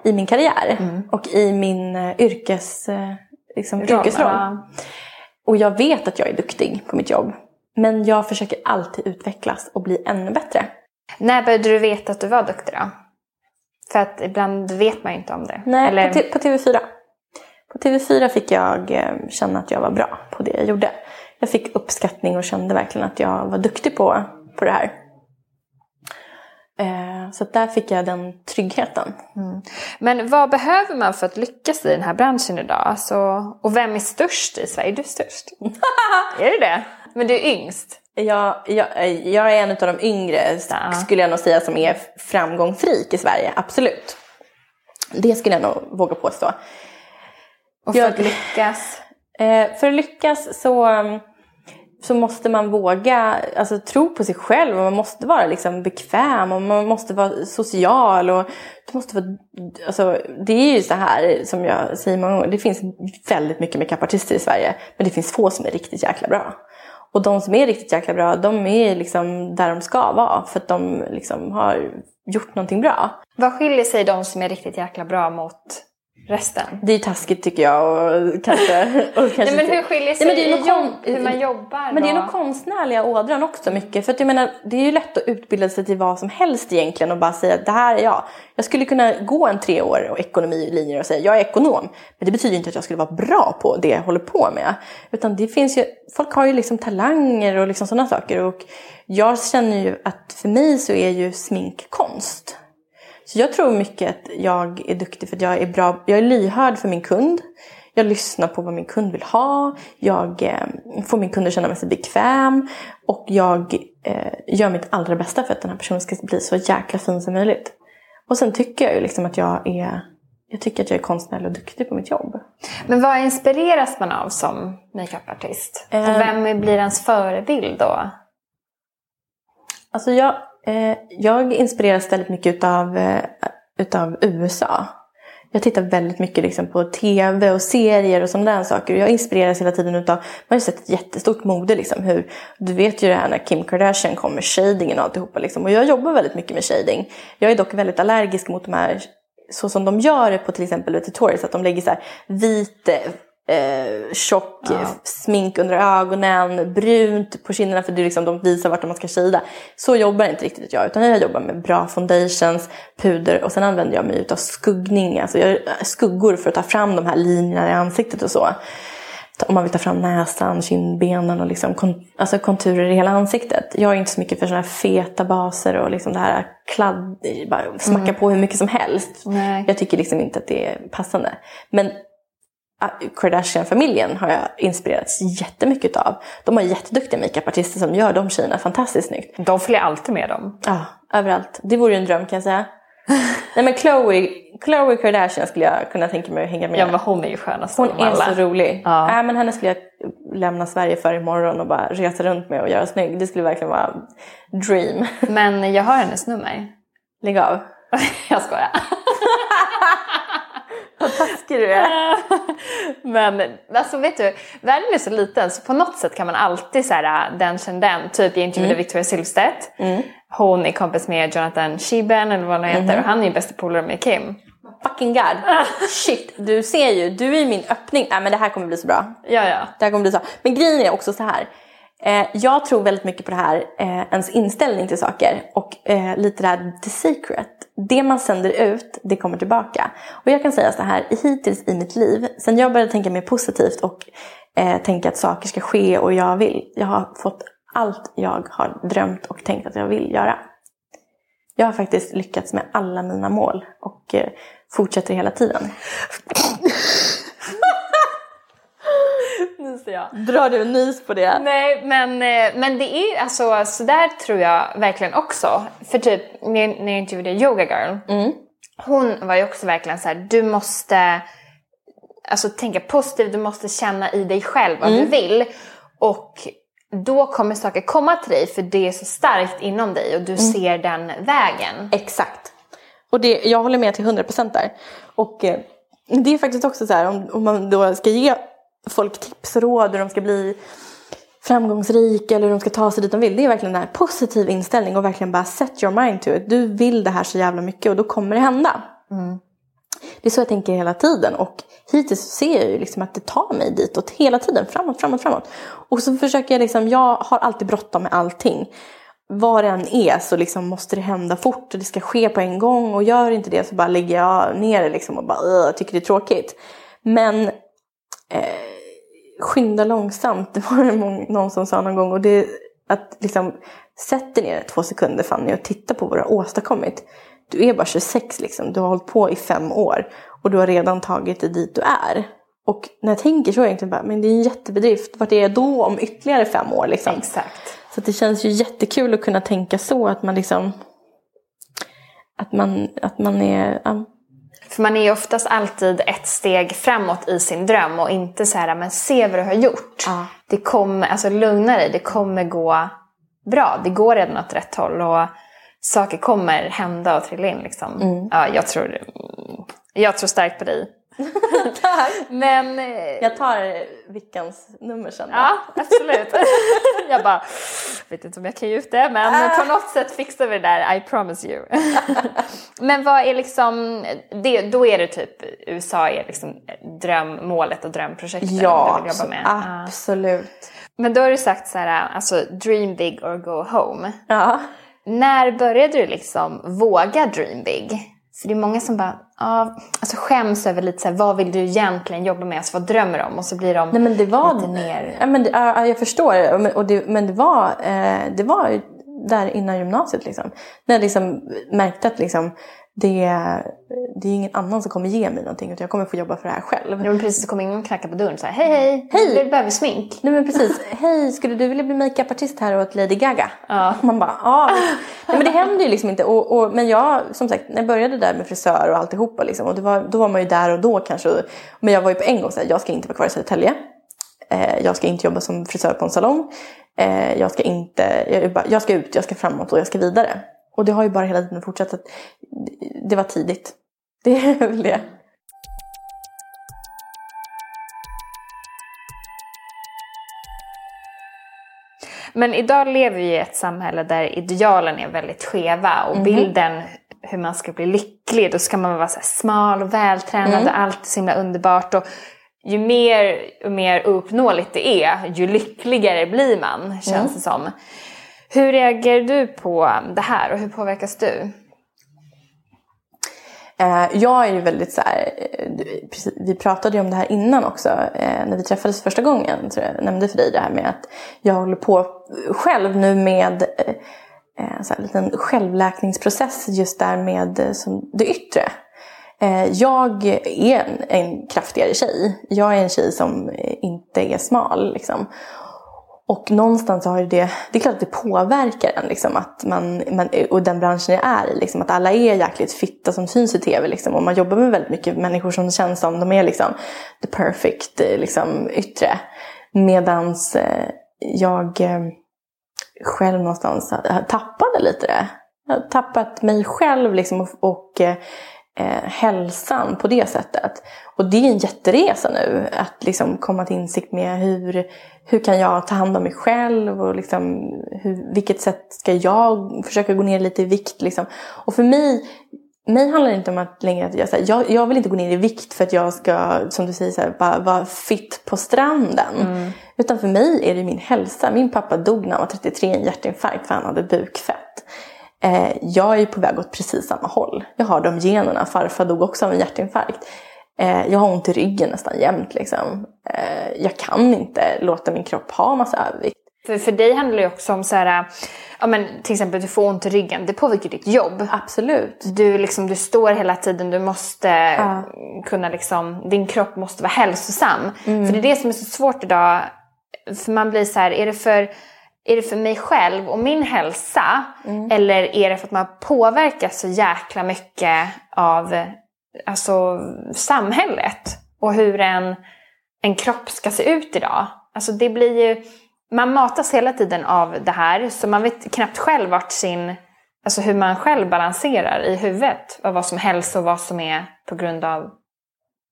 i min karriär mm. och i min uh, yrkes, uh, liksom, yrkesroll. Och jag vet att jag är duktig på mitt jobb. Men jag försöker alltid utvecklas och bli ännu bättre. När började du veta att du var duktig då? För att ibland vet man ju inte om det. Nej, Eller... på, på, TV4. På TV4 fick jag eh, känna att jag var bra på det jag gjorde. Jag fick uppskattning och kände verkligen att jag var duktig på, på det här. Eh, så där fick jag den tryggheten. Mm. Men vad behöver man för att lyckas i den här branschen idag? Alltså, och vem är störst i Sverige? Är du störst? är du det? Men du är yngst? Jag, jag, jag är en av de yngre, ja. skulle jag nog säga, som är framgångsrik i Sverige. Absolut. Det skulle jag nog våga påstå. Och för jag, att lyckas? Eh, för att lyckas så så måste man våga alltså, tro på sig själv och man måste vara liksom, bekväm och man måste vara social. Och det, måste vara, alltså, det är ju så här som jag säger många gånger, det finns väldigt mycket makeupartister i Sverige men det finns få som är riktigt jäkla bra. Och de som är riktigt jäkla bra, de är liksom där de ska vara för att de liksom har gjort någonting bra. Vad skiljer sig de som är riktigt jäkla bra mot resten. Det är taskigt tycker jag och kanske... Och kanske Nej, men hur skiljer sig Nej, men jobb, hur man jobbar Men då? det är nog konstnärliga ådran också mycket. För att jag menar, det är ju lätt att utbilda sig till vad som helst egentligen och bara säga att det här är jag. Jag skulle kunna gå en tre år och ekonomilinjer och säga jag är ekonom. Men det betyder inte att jag skulle vara bra på det jag håller på med. Utan det finns ju, folk har ju liksom talanger och liksom sådana saker. Och jag känner ju att för mig så är ju smink konst. Så jag tror mycket att jag är duktig för att jag är bra. Jag är lyhörd för min kund. Jag lyssnar på vad min kund vill ha. Jag eh, får min kund att känna sig bekväm. Och jag eh, gör mitt allra bästa för att den här personen ska bli så jäkla fin som möjligt. Och sen tycker jag ju liksom att jag är, jag tycker att jag är konstnärlig och duktig på mitt jobb. Men vad inspireras man av som makeupartist? Eh. Och vem blir ens förebild då? Alltså jag, Eh, jag inspireras väldigt mycket utav, eh, utav USA. Jag tittar väldigt mycket liksom på tv och serier och sådana saker. Jag inspireras hela tiden utav, man har ju sett ett jättestort mode liksom. Hur, du vet ju det här när Kim Kardashian kom med shadingen och alltihopa liksom. Och jag jobbar väldigt mycket med shading. Jag är dock väldigt allergisk mot de här, så som de gör det på till exempel tutorials. Att de lägger så här vit eh, tjock eh, smink under ögonen, brunt på kinderna för det är liksom, de visar vart man ska shada. Så jobbar inte riktigt jag utan jag jobbar med bra foundations, puder och sen använder jag mig utav skuggning, alltså jag, skuggor för att ta fram de här linjerna i ansiktet och så. Om man vill ta fram näsan, kindbenen och liksom kon, alltså konturer i hela ansiktet. Jag är inte så mycket för sådana här feta baser och liksom det här kladd, bara smacka på hur mycket som helst. Nej. Jag tycker liksom inte att det är passande. Men Kardashian-familjen har jag inspirerats jättemycket av. De har jätteduktiga makeupartister som gör de tjejerna fantastiskt snyggt. De följer alltid med dem. Ja, överallt. Det vore ju en dröm kan jag säga. Nej men Khloe, Khloe Kardashian skulle jag kunna tänka mig att hänga med. Ja men hon är ju skönast Hon är alla. så rolig. Ja. Nej, men henne skulle jag lämna Sverige för imorgon och bara resa runt med och göra snygg. Det skulle verkligen vara dream. Men jag har hennes nummer. Lägg av. jag skojar. Vad taskig du är. Men alltså vet du, världen är så liten så på något sätt kan man alltid så här, den känner den. Typ jag intervjuade Victoria Silvstedt. Hon är kompis med Jonathan Shiben eller vad han heter och han är ju bästa polare med Kim. Fucking god. Shit, du ser ju. Du är min öppning. Nej men det här kommer bli så bra. Ja, ja. Det här kommer bli så. Men grejen är också så här. Eh, jag tror väldigt mycket på det här, eh, ens inställning till saker och eh, lite det här the secret. Det man sänder ut, det kommer tillbaka. Och jag kan säga så här, hittills i mitt liv, sen jag började tänka mer positivt och eh, tänka att saker ska ske och jag vill. Jag har fått allt jag har drömt och tänkt att jag vill göra. Jag har faktiskt lyckats med alla mina mål och eh, fortsätter hela tiden. Nyser jag. Drar du en nys på det? Nej, men, eh, men det är alltså så där tror jag verkligen också. För typ när jag intervjuade Yoga Girl. Hon var ju också verkligen så här, du måste alltså, tänka positivt, du måste känna i dig själv vad du vill. Och då kommer saker komma till dig för det är så starkt inom dig och du ser den vägen. Exakt. Och det, jag håller med till 100% där. Och eh, det är faktiskt också så här om, om man då ska ge folk tips och råd hur de ska bli framgångsrika eller hur de ska ta sig dit de vill. Det är verkligen den här positiv inställning och verkligen bara set your mind to it. Du vill det här så jävla mycket och då kommer det hända. Det är så jag tänker hela tiden och hittills ser jag ju liksom att det tar mig ditåt hela tiden. Framåt, framåt, framåt. Och så försöker jag liksom, jag har alltid bråttom med allting. Vad det än är så liksom måste det hända fort och det ska ske på en gång. Och gör inte det så bara lägger jag ner det liksom och bara "Ugh, tycker det är tråkigt. Men eh, skynda långsamt, det var det någon som sa någon gång. Och det att liksom sätt dig ner två sekunder Fanny och titta på vad du har åstadkommit. Du är bara 26 liksom, du har hållit på i fem år och du har redan tagit dig dit du är. Och när jag tänker så är jag egentligen bara, men det är en jättebedrift. Vart är jag då om ytterligare fem år liksom? Exakt. Så det känns ju jättekul att kunna tänka så att man liksom att man, att man är, ja, För man är ju oftast alltid ett steg framåt i sin dröm och inte så här, men se vad du har gjort. Ja. Det kommer, alltså lugna dig, det kommer gå bra. Det går redan åt rätt håll och saker kommer hända och trilla in liksom. Mm. Ja, jag tror, jag tror starkt på dig. Men eh, jag tar Vickans nummer sen. då. Ja, absolut. jag bara, vet inte om jag kan ge ut det, men på något sätt fixar vi det där, I promise you. men vad är liksom, det, då är det typ, USA är liksom drömmålet och drömprojektet du Ja, vill jobba med. Ja. absolut. Men då har du sagt så här, alltså dream big or go home. Ja. När började du liksom våga dream big? För det är många som bara, ja, alltså skäms över lite så här, vad vill du egentligen jobba med? Alltså vad drömmer du om? Och så blir de Nej men det var... lite mer... Ja, men det, ja, ja, jag förstår. Men, och det, men det var, eh, det var där innan gymnasiet liksom. När jag liksom märkte att liksom, det, det är ingen annan som kommer ge mig någonting utan jag kommer få jobba för det här själv. Ja, men precis, så kommer ingen och knackar på dörren och säger hej hej, Hej! du behöver smink. Nej men precis. Hej, skulle du vilja bli makeupartist här åt Lady Gaga? Ja. Man bara, ja. Nej, men det händer ju liksom inte. Och, och, men jag, som sagt, när jag började där med frisör och alltihopa liksom, och var, då var man ju där och då kanske. Men jag var ju på en gång såhär, jag ska inte vara kvar i Södertälje. Eh, jag ska inte jobba som frisör på en salong. Eh, jag ska inte, jag, jag ska ut, jag ska framåt och jag ska vidare. Och det har ju bara hela tiden fortsatt. Att, det var tidigt. Det är väl det. Men idag lever vi i ett samhälle där idealen är väldigt skeva och bilden hur man ska bli lycklig, då ska man vara så smal och vältränad och allt är så himla underbart. Och ju mer och mer ouppnåeligt det är, ju lyckligare blir man, känns det som. Hur reagerar du på det här och hur påverkas du? Eh, jag är ju väldigt så här, eh, vi pratade ju om det här innan också eh, när vi träffades första gången. tror jag nämnde för dig det här med att jag håller på själv nu med så här, en liten självläkningsprocess just där med som det yttre. Jag är en, en kraftigare tjej. Jag är en tjej som inte är smal. Liksom. Och någonstans har ju det, det är klart att det påverkar en liksom att man, man, och den branschen jag är i. Liksom, att alla är jäkligt fitta som syns i tv. Liksom, och man jobbar med väldigt mycket människor som känns som de är liksom the perfect eh, liksom, yttre. Medans eh, jag eh, själv någonstans tappade lite det. Jag har tappat mig själv liksom, och, och eh, eh hälsan på det sättet. Och det är en jätteresa nu att liksom komma till insikt med hur, hur kan jag ta hand om mig själv och liksom, hur, vilket sätt ska jag försöka gå ner lite i vikt. Liksom. Och för mig, mig handlar det inte om att längre att jag, så här, jag, jag vill inte gå ner i vikt för att jag ska, som du säger, så här, bara vara fit på stranden. Utan för mig är det min hälsa. Min pappa dog när han var 33 i en hjärtinfarkt för han hade bukfett. Eh, jag är på väg åt precis samma håll. Jag har de generna. Farfar dog också av en hjärtinfarkt. Eh, jag har ont i ryggen nästan jämt. Liksom. Eh, jag kan inte låta min kropp ha massa övervikt. För, för dig handlar det ju också om så här, ja men till exempel du får ont i ryggen, det påverkar ditt jobb. Absolut. Du, liksom, du står hela tiden, du måste kunna liksom, din kropp måste vara hälsosam. För det är det som är så svårt idag. För man blir så här, är det för, är det för mig själv och min hälsa? Eller är det för att man påverkas så jäkla mycket av alltså, samhället? Och hur en, en kropp ska se ut idag. Alltså det blir ju, man matas hela tiden av det här så man vet knappt själv vart sin, alltså hur man själv balanserar i huvudet. Av vad som är hälsa och vad som är på grund av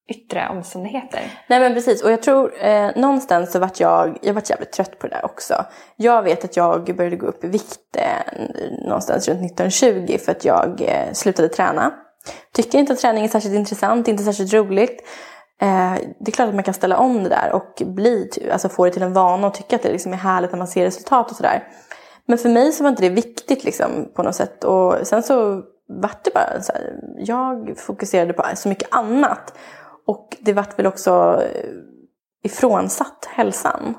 yttre omständigheter. Nej men precis och jag tror eh, någonstans så vart jag, jag vart jävligt trött på det där också. Jag vet att jag började gå upp i vikt eh, någonstans runt 1920 för att jag eh, slutade träna. Tycker inte att träning är särskilt intressant, inte särskilt roligt. Eh, det är klart att man kan ställa om det där och bli, typ, alltså få det till en vana och tycka att det liksom är härligt när man ser resultat och sådär. Men för mig så var inte det viktigt liksom, på något sätt. Och sen så vart det bara så här, jag fokuserade på så mycket annat. Och det vart väl också eh, ifrånsatt hälsan.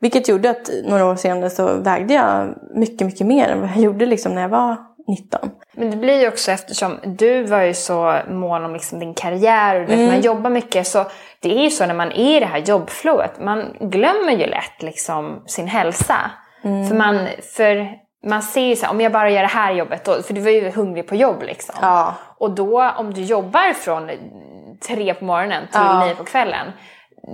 Vilket gjorde att några år senare så vägde jag mycket, mycket mer än vad jag gjorde liksom när jag var 19. Men det blir ju också eftersom du var ju så mån om liksom din karriär och vet, man jobbar mycket. Så det är ju så när man är i det här jobbflowet, man glömmer ju lätt liksom sin hälsa. För, man, för man ser ju så här, om jag bara gör det här jobbet, då, för du var ju hungrig på jobb liksom. Ja. Och då om du jobbar från tre på morgonen till Ja. nio på kvällen.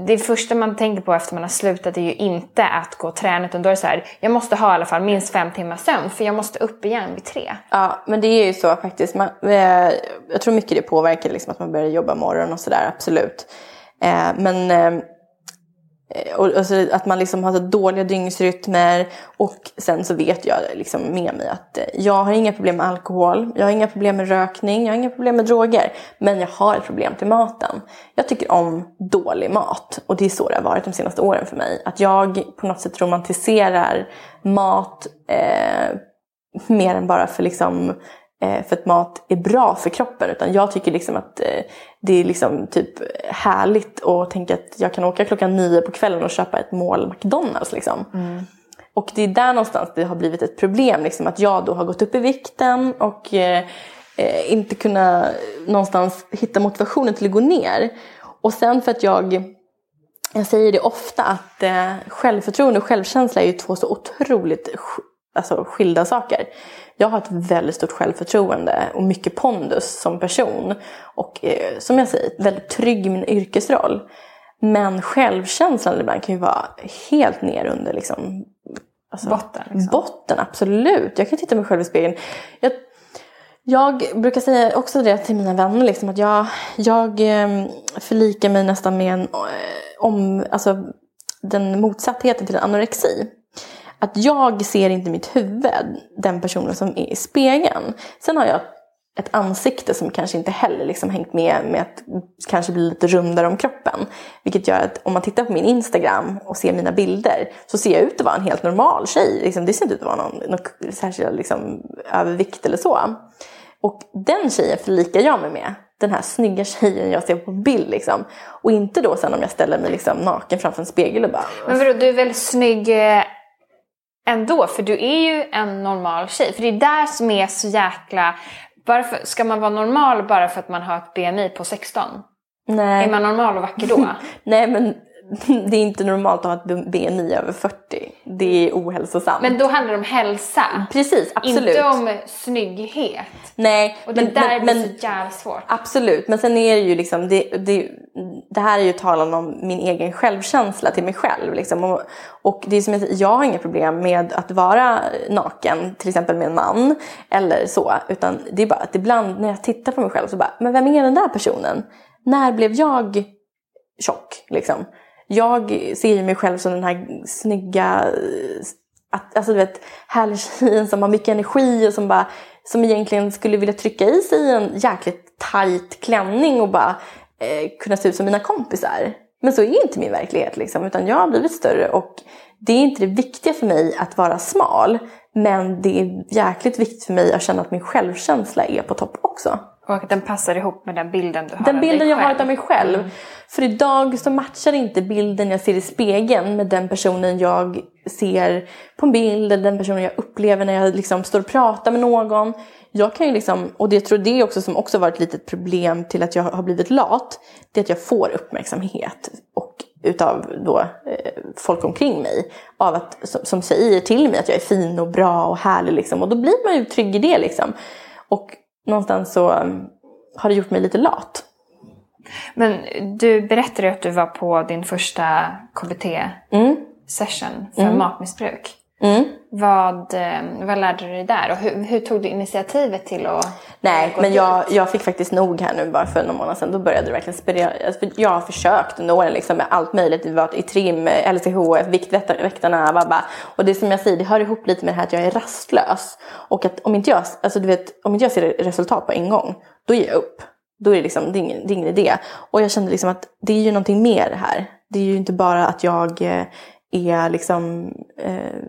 Det första man tänker på efter man har slutat är ju inte att gå och träna utan då är det så här, jag måste ha i alla fall minst fem timmars sömn för jag måste upp igen vid tre. Ja, men det är ju så faktiskt. Man, eh, jag tror mycket det påverkar liksom att man börjar jobba morgon och sådär, absolut. Eh, men eh, Eh, och, och så att man liksom har så dåliga dygnsrytmer och sen så vet jag liksom med mig att eh, jag har inga problem med alkohol, jag har inga problem med rökning, jag har inga problem med droger. Men jag har ett problem till maten. Jag tycker om dålig mat och det är så det har varit de senaste åren för mig. Att jag på något sätt romantiserar mat eh, mer än bara för, liksom, för att mat är bra för kroppen. Utan jag tycker liksom att eh, det är liksom typ härligt att tänka att jag kan åka klockan nio på kvällen och köpa ett mål McDonalds. Liksom. Och det är där någonstans det har blivit ett problem. Liksom, att jag då har gått upp i vikten och eh, eh, inte kunna någonstans hitta motivationen till att gå ner. Och sen för att jag, jag säger det ofta att eh, självförtroende och självkänsla är ju två så otroligt alltså, skilda saker. Jag har ett väldigt stort självförtroende och mycket pondus som person. Och eh, som jag säger, väldigt trygg i min yrkesroll. Men självkänslan ibland kan ju vara helt ner under liksom, alltså, Botten, liksom. Botten, absolut. Jag kan titta mig själv i spegeln. Jag, jag brukar säga också det till mina vänner, liksom, att jag, jag eh, förlikar mig nästan med en, eh, om, alltså, den motsattheten till en anorexi. Att jag ser inte i mitt huvud den personen som är i spegeln. Sen har jag ett ansikte som kanske inte heller liksom hängt med med att kanske bli lite rundare om kroppen. Vilket gör att om man tittar på min Instagram och ser mina bilder så ser jag ut att vara en helt normal tjej. Liksom, det ser inte ut att vara någon, någon särskild liksom, övervikt eller så. Och den tjejen förlikar jag mig med. Den här snygga tjejen jag ser på bild. Liksom. Och inte då sen om jag ställer mig liksom naken framför en spegel och bara... Men vadå, du är väl snygg eh, ändå? För du är ju en normal tjej. För det är där som är så jäkla... Varför ska man vara normal bara för att man har ett BMI på 16? Nej. Är man normal och vacker då? Nej men det är inte normalt att ha ett BMI över 40. Det är ohälsosamt. Men då handlar det om hälsa. Precis, absolut. Inte om snygghet. Nej, Och det men, där men, blir men, så jävla svårt. Absolut, men sen är det ju liksom, det, det, det här är ju talan om min egen självkänsla till mig själv. Liksom. Och, och det är som jag, säger, jag har inga problem med att vara naken, till exempel med en man eller så. Utan det är bara att ibland när jag tittar på mig själv så bara, men vem är den där personen? När blev jag tjock? Liksom? Jag ser ju mig själv som den här snygga, att, alltså du vet, härliga tjejen som har mycket energi och som bara som egentligen skulle vilja trycka i sig en jäkligt tight klänning och bara eh, kunna se ut som mina kompisar. Men så är inte min verklighet liksom, utan jag har blivit större och det är inte det viktiga för mig att vara smal. Men det är jäkligt viktigt för mig att känna att min självkänsla är på topp också. Och att den passar ihop med den bilden du har Den bilden jag har av mig själv. För idag så matchar inte bilden jag ser i spegeln med den personen jag ser på en bild eller den personen jag upplever när jag liksom står och pratar med någon. Jag kan ju liksom, och det, tror det är också som också varit ett litet problem till att jag har blivit lat. Det är att jag får uppmärksamhet och utav då, eh, folk omkring mig. Av att, som, som säger till mig att jag är fin och bra och härlig. Liksom. Och då blir man ju trygg i det. Liksom. Och någonstans så um, har det gjort mig lite lat. Men du berättade ju att du var på din första KBT-session för matmissbruk. Mm. Vad, eh, vad lärde du dig där och hur, hur tog du initiativet till att Nej, men jag, jag fick faktiskt nog här nu bara för några månader sedan. Då började det verkligen spirera. Alltså, Jag har försökt under åren liksom med allt möjligt. Har varit i trim, LCHF, Viktväktarna, babba. Och det som jag säger, det hör ihop lite med det här att jag är rastlös. Och att om inte jag, alltså du vet, om inte jag ser resultat på en gång, då ger jag upp. Då är det liksom, det är ingen, det är ingen idé. Och jag kände liksom att det är ju någonting mer här. Det är ju inte bara att jag eh, är liksom eh,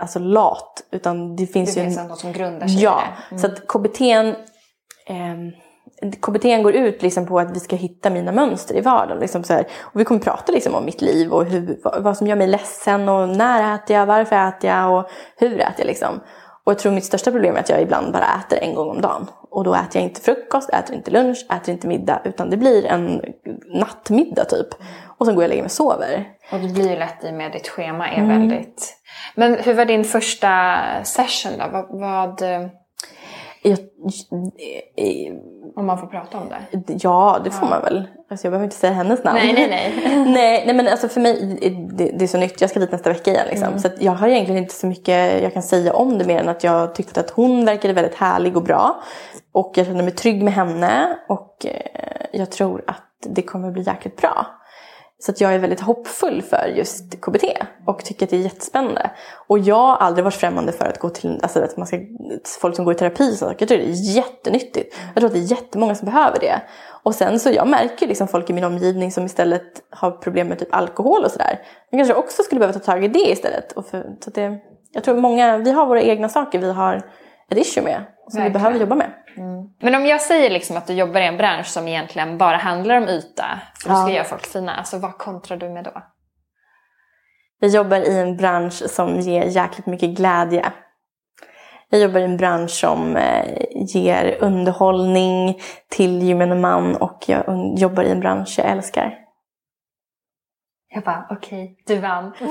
alltså lat. Utan det finns Det ju finns en, något som grundar sig Ja, det. så att KBT, eh, KBT går ut liksom på att vi ska hitta mina mönster i vardagen. Liksom så här. Och vi kommer prata liksom om mitt liv och hur, vad, vad som gör mig ledsen och när äter jag, varför äter jag och hur äter jag. Liksom. Och jag tror mitt största problem är att jag ibland bara äter en gång om dagen. Och då äter jag inte frukost, äter inte lunch, äter inte middag. Utan det blir en nattmiddag typ. Och sen går jag och lägger mig och sover. Och det blir ju lätt i och med att ditt schema är Mm. väldigt... Men hur var din första session då? Vad, vad, eh, Jag, om man får prata om det? Ja, det får man väl. Alltså jag behöver inte säga hennes namn. Nej, nej, nej. nej, nej men alltså för mig, det, det är så nytt. Jag ska dit nästa vecka igen. Liksom. Så att jag har egentligen inte så mycket jag kan säga om det mer än att jag tyckte att hon verkade väldigt härlig och bra. Och jag kände mig trygg med henne. Och eh, jag tror att det kommer bli jäkligt bra. Så jag är väldigt hoppfull för just KBT och tycker att det är jättespännande. Och jag har aldrig varit främmande för att gå till alltså att man ska, folk som går i terapi. Så jag tror det är jättenyttigt. Jag tror att det är jättemånga som behöver det. Och sen så jag märker liksom folk i min omgivning som istället har problem med typ alkohol och sådär. De kanske också skulle behöva ta tag i det istället. Och för, så att det, jag tror många, vi har våra egna saker vi har ett issue med. Som vi Verkligen. behöver jobba med. Men om jag säger liksom att du jobbar i en bransch som egentligen bara handlar om yta, för du ska Ja. göra folk fina, alltså vad kontrar du med då? Vi jobbar i en bransch som ger jäkligt mycket glädje. Jag jobbar i en bransch som eh, ger underhållning till gemene man och jag jobbar i en bransch jag älskar. Jag bara, okej, du vann.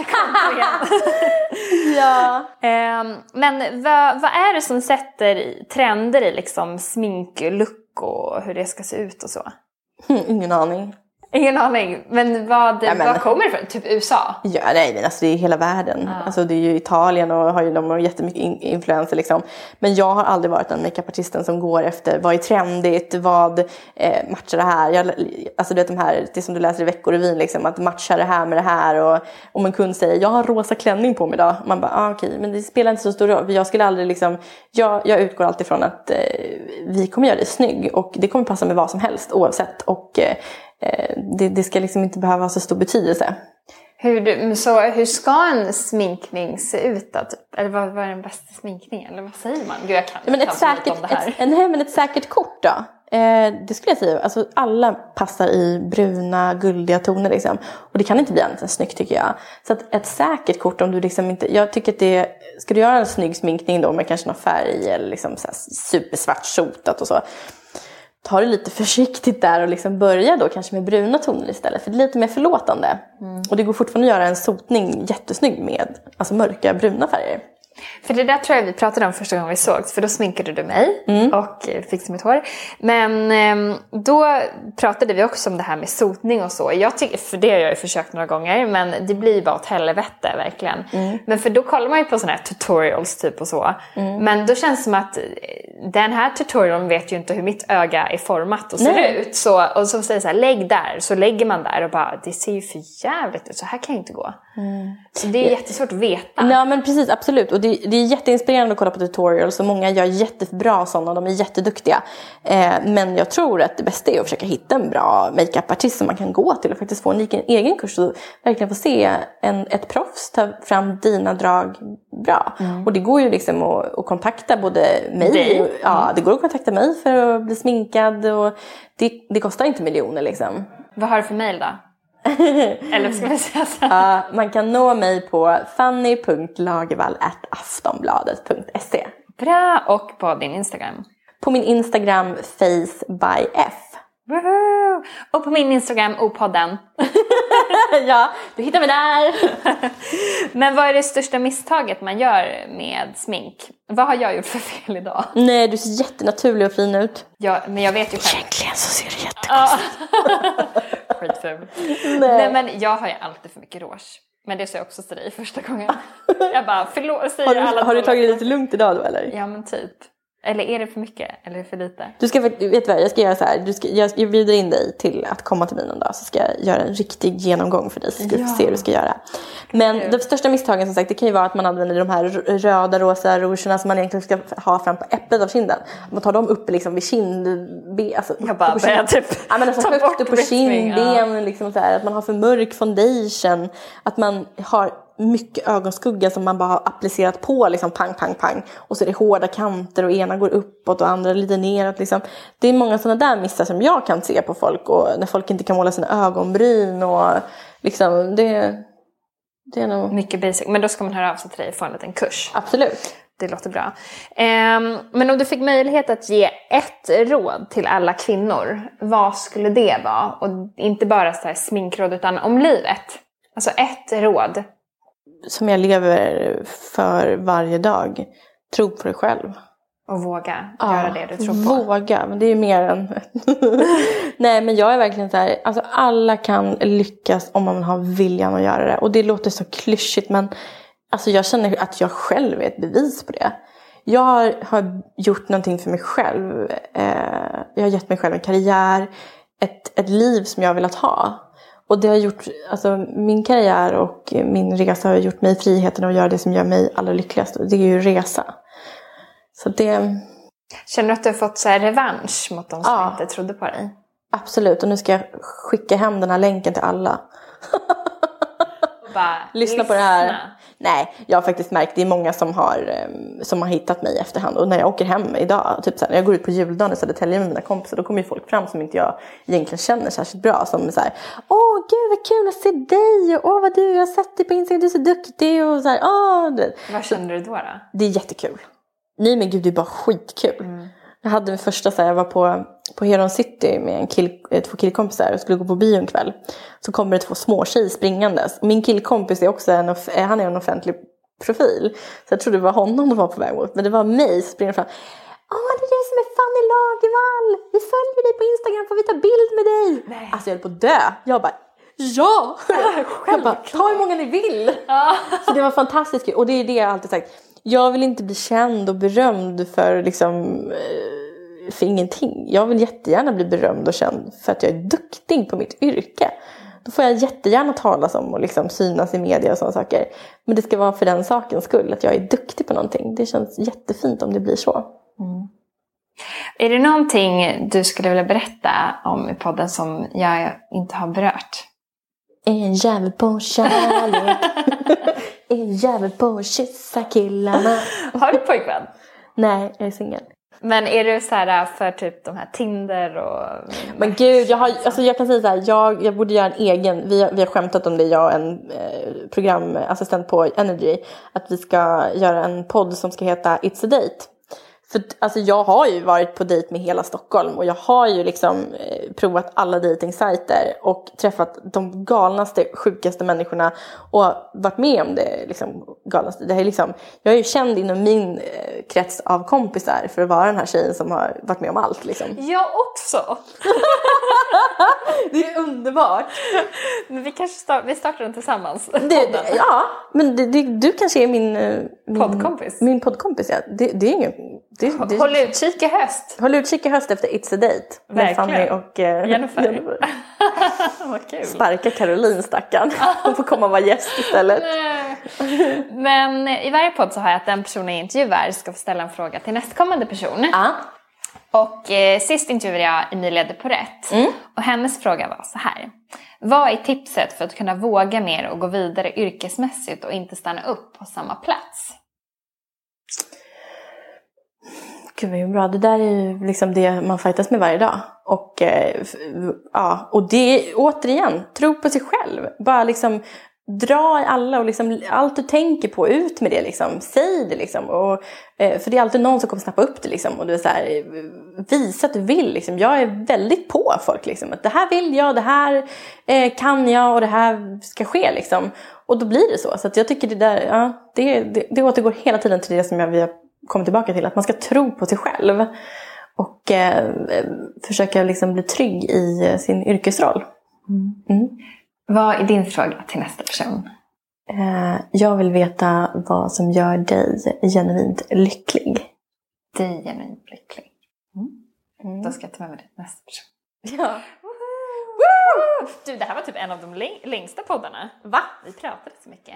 Ja. Ehm, men vad, vad är det som sätter trender i liksom sminklook och hur det ska se ut och så? Ingen aning. Ingen aning. Men vad, Ja, men- vad kommer det ifrån? Typ USA? Ja, nej men alltså det är hela världen. Alltså det är ju Italien och har ju, de har jättemycket in- influenser liksom. Men jag har aldrig varit den makeupartisten som går efter vad är trendigt, vad eh, matchar det här. Jag, alltså du vet de här, det som du läser i Veckorevyn liksom, att matcha det här med det här. Och om en kund säger jag har rosa klänning på mig idag. Man bara ah, okej, men det spelar inte så stor roll. Jag skulle aldrig liksom, jag, jag utgår alltid från att eh, vi kommer göra dig snygg och det kommer passa med vad som helst oavsett. Och eh, det, det ska liksom inte behöva ha så stor betydelse. Hur, så hur ska en sminkning se ut då? Typ? Eller vad, vad är den bästa sminkningen? Eller vad säger man? Gud, jag kan, men kan ett, säkert, om det här. ett, nej, men ett säkert kort då? Eh, det skulle jag säga. Alltså, alla passar i bruna, guldiga toner. Liksom. Och det kan inte bli annat än snyggt tycker jag. Så att ett säkert kort om du liksom inte... Jag tycker att det... Ska du göra en snygg sminkning då med kanske någon färg eller liksom så supersvart sotat och så. Ta det lite försiktigt där och liksom börja då kanske med bruna toner istället. För det är lite mer förlåtande. Och det går fortfarande att göra en sotning jättesnygg med alltså mörka bruna färger. För det där tror jag vi pratade om första gången vi sågs, för då sminkade du mig Mm. och eh, fixade mitt hår. Men ehm, då pratade vi också om det här med sotning och så. Jag tycker, för det har jag ju försökt några gånger, men det blir bara åt helvete verkligen. Mm. Men för då kollar man ju på sådana här tutorials typ och så. Mm. Men då känns det som att eh, den här tutorialen vet ju inte hur mitt öga är format och ser Nej. ut. Så, och så säger så här, lägg där, så lägger man där och bara, det ser ju för jävligt ut, så här kan ju inte gå. Så det är jättesvårt att veta. Ja men precis, absolut. Och det, det är jätteinspirerande att kolla på tutorials och många gör jättebra sådana, de är jätteduktiga. Eh, men jag tror att det bästa är att försöka hitta en bra makeupartist som man kan gå till och faktiskt få en egen, egen kurs och verkligen få se en, ett proffs ta fram dina drag bra. Och det går ju liksom att, att kontakta både mig, och, ja det går att kontakta mig för att bli sminkad och det, det kostar inte miljoner liksom. Vad har du för mail då? Eller ska vi säga så? Ja, man kan nå mig på fanny.lagervall.aftonbladet.se Bra! Och på din Instagram. På min Instagram face by F. Woohoo! Och på min Instagram, opodden. ja, du hittar mig där. Men vad är det största misstaget man gör med smink? Vad har jag gjort för fel idag? Nej, du ser jättenaturlig och fin ut. Ja, men jag vet ju själv. Egentligen så ser du jättekonstig Skitful. Nej. men jag har ju alltid för mycket rouge. Men det sa jag också till dig första gången. Jag bara, förlåt, säger Har du, alla har du tagit det lite lugnt idag då eller? Ja men typ. Eller är det för mycket? Eller för lite? Du ska, vet du vad, jag ska göra så här. Du ska, jag, jag bjuder in dig till att komma till mig någon dag så ska jag göra en riktig genomgång för dig så ska du få se hur du ska göra. Men de största misstagen som sagt det kan ju vara att man använder de här röda rosa rougerna som man egentligen ska ha fram på äpplet av kinden. Man tar dem uppe liksom vid kind... be- Alltså, Jag bara börjar typ Ja men alltså ta högt bort upp på kindben, liksom så här, att man har för mörk foundation. Att man har mycket ögonskugga som man bara har applicerat på liksom pang, pang, pang. Och så är det hårda kanter och ena går uppåt och andra lite neråt. Liksom. Det är många sådana där missar som jag kan se på folk och när folk inte kan måla sina ögonbryn och liksom det, det är nog Mycket basic. Men då ska man höra av sig till dig och få en liten kurs. absolut. Det låter bra. Ehm, men om du fick möjlighet att ge ett råd till alla kvinnor, vad skulle det vara? Och inte bara så här sminkråd utan om livet. Alltså ett råd. Som jag lever för varje dag. Tro på dig själv. Och våga göra det du tror på. Våga, men det är ju mer än... Nej men jag är verkligen så här, alltså alla kan lyckas om man har viljan att göra det. Och det låter så klyschigt men alltså jag känner att jag själv är ett bevis på det. Jag har, har gjort någonting för mig själv. Eh, jag har gett mig själv en karriär, ett, ett liv som jag har velat ha. Och det har gjort, alltså min karriär och min resa har gjort mig friheten att göra det som gör mig allra lyckligast. Och det är ju resa. Så det, Känner du att du har fått så revansch mot de som Ja. inte trodde på dig? Absolut, och nu ska jag skicka hem den här länken till alla. Bara, Lyssna på det här. Nej, jag har faktiskt märkt det är många som har, em, som har hittat mig i efterhand. Och när jag åker hem idag, typ så här, när jag går ut på juldagen i Södertälje med mina kompisar, då kommer ju folk fram som inte jag egentligen känner särskilt bra. Som så här, åh gud vad kul att se dig, och åh vad du, jag har sett dig på Instagram, du är så duktig och så här, åh. Vad kände du då? då? Det är jättekul. Nej men gud det är bara skitkul. Jag hade min första så här, jag var på, på Heron City med en kill, eh, två killkompisar och skulle gå på bio en kväll. Så kommer det två små springandes. Min killkompis är också en, eh, han är en offentlig profil. Så jag trodde det var honom de var på väg mot. Men det var mig som springer fram. Åh det är du som är Fanny Lagervall! Vi följer dig på Instagram, får vi ta bild med dig? Nej. Alltså jag höll på att dö. Jag bara Ja! jag bara, ta hur många ni vill! Så det var fantastiskt kul. Och det är det jag alltid sagt. Jag vill inte bli känd och berömd för liksom eh, för ingenting. Jag vill jättegärna bli berömd och känd för att jag är duktig på mitt yrke. Då får jag jättegärna talas om och liksom synas i media och sådana saker. Men det ska vara för den sakens skull, att jag är duktig på någonting. Det känns jättefint om det blir så. Är det någonting du skulle vilja berätta om i podden som jag inte har berört? En jävel på kärlek. en jävel på att kyssa killarna. Har du pojkvän? Nej, jag är singel. Men är du så här för typ de här Tinder och... Men gud, jag, har, alltså jag kan säga så här, jag, jag borde göra en egen, vi har, vi har skämtat om det, jag och en eh, programassistent på Energy, att vi ska göra en podd som ska heta It's a Date. För alltså jag har ju varit på dejt med hela Stockholm och jag har ju liksom eh, provat alla dejtingsajter och träffat de galnaste, sjukaste människorna och varit med om det liksom galnaste. Det är liksom, jag är ju känd inom min eh, krets av kompisar för att vara den här tjejen som har varit med om allt liksom. Jag också! Det är underbart. Men vi kanske start, vi startar den tillsammans. Det, det, ja, men det, det, du kanske är min... eh, min Poddkompis. Min poddkompis, ja. Det, det är ingen... Det, det, Håll utkik i höst. håll utkik i höst efter It's a Date. Med Verkligen. Fanny och eh, Jennifer. Vad kul. Sparka Caroline stackarn. Hon får komma och vara gäst istället. Men i varje podd så har jag att den personen jag intervjuar ska få ställa en fråga till nästkommande person. Ja. Och eh, sist intervjuade jag Emilia de Porrett. Och hennes fråga var så här. Vad är tipset för att kunna våga mer och gå vidare yrkesmässigt och inte stanna upp på samma plats? Gud vad bra. Det där är ju liksom det man fightas med varje dag. Och, eh, ja, och det är återigen, tro på sig själv. Bara liksom dra i alla och liksom, allt du tänker på, ut med det. Liksom. Säg det liksom. Och, eh, för det är alltid någon som kommer snappa upp det. Liksom. Och du är så här, visa att du vill. Liksom. Jag är väldigt på folk. Liksom. Att det här vill jag, det här eh, kan jag och det här ska ske. Liksom. Och då blir det så. Så att jag tycker det där, ja, det, det, det återgår hela tiden till det som jag, vi har kommit tillbaka till. Att man ska tro på sig själv. Och eh, försöka liksom bli trygg i sin yrkesroll. Mm. Vad är din fråga till nästa person? Eh, jag vill veta vad som gör dig genuint lycklig. Är genuint lycklig. Då ska jag ta med mig det nästa person. Ja. Du, det här var typ en av de läng- längsta poddarna. Va? Vi pratade så mycket.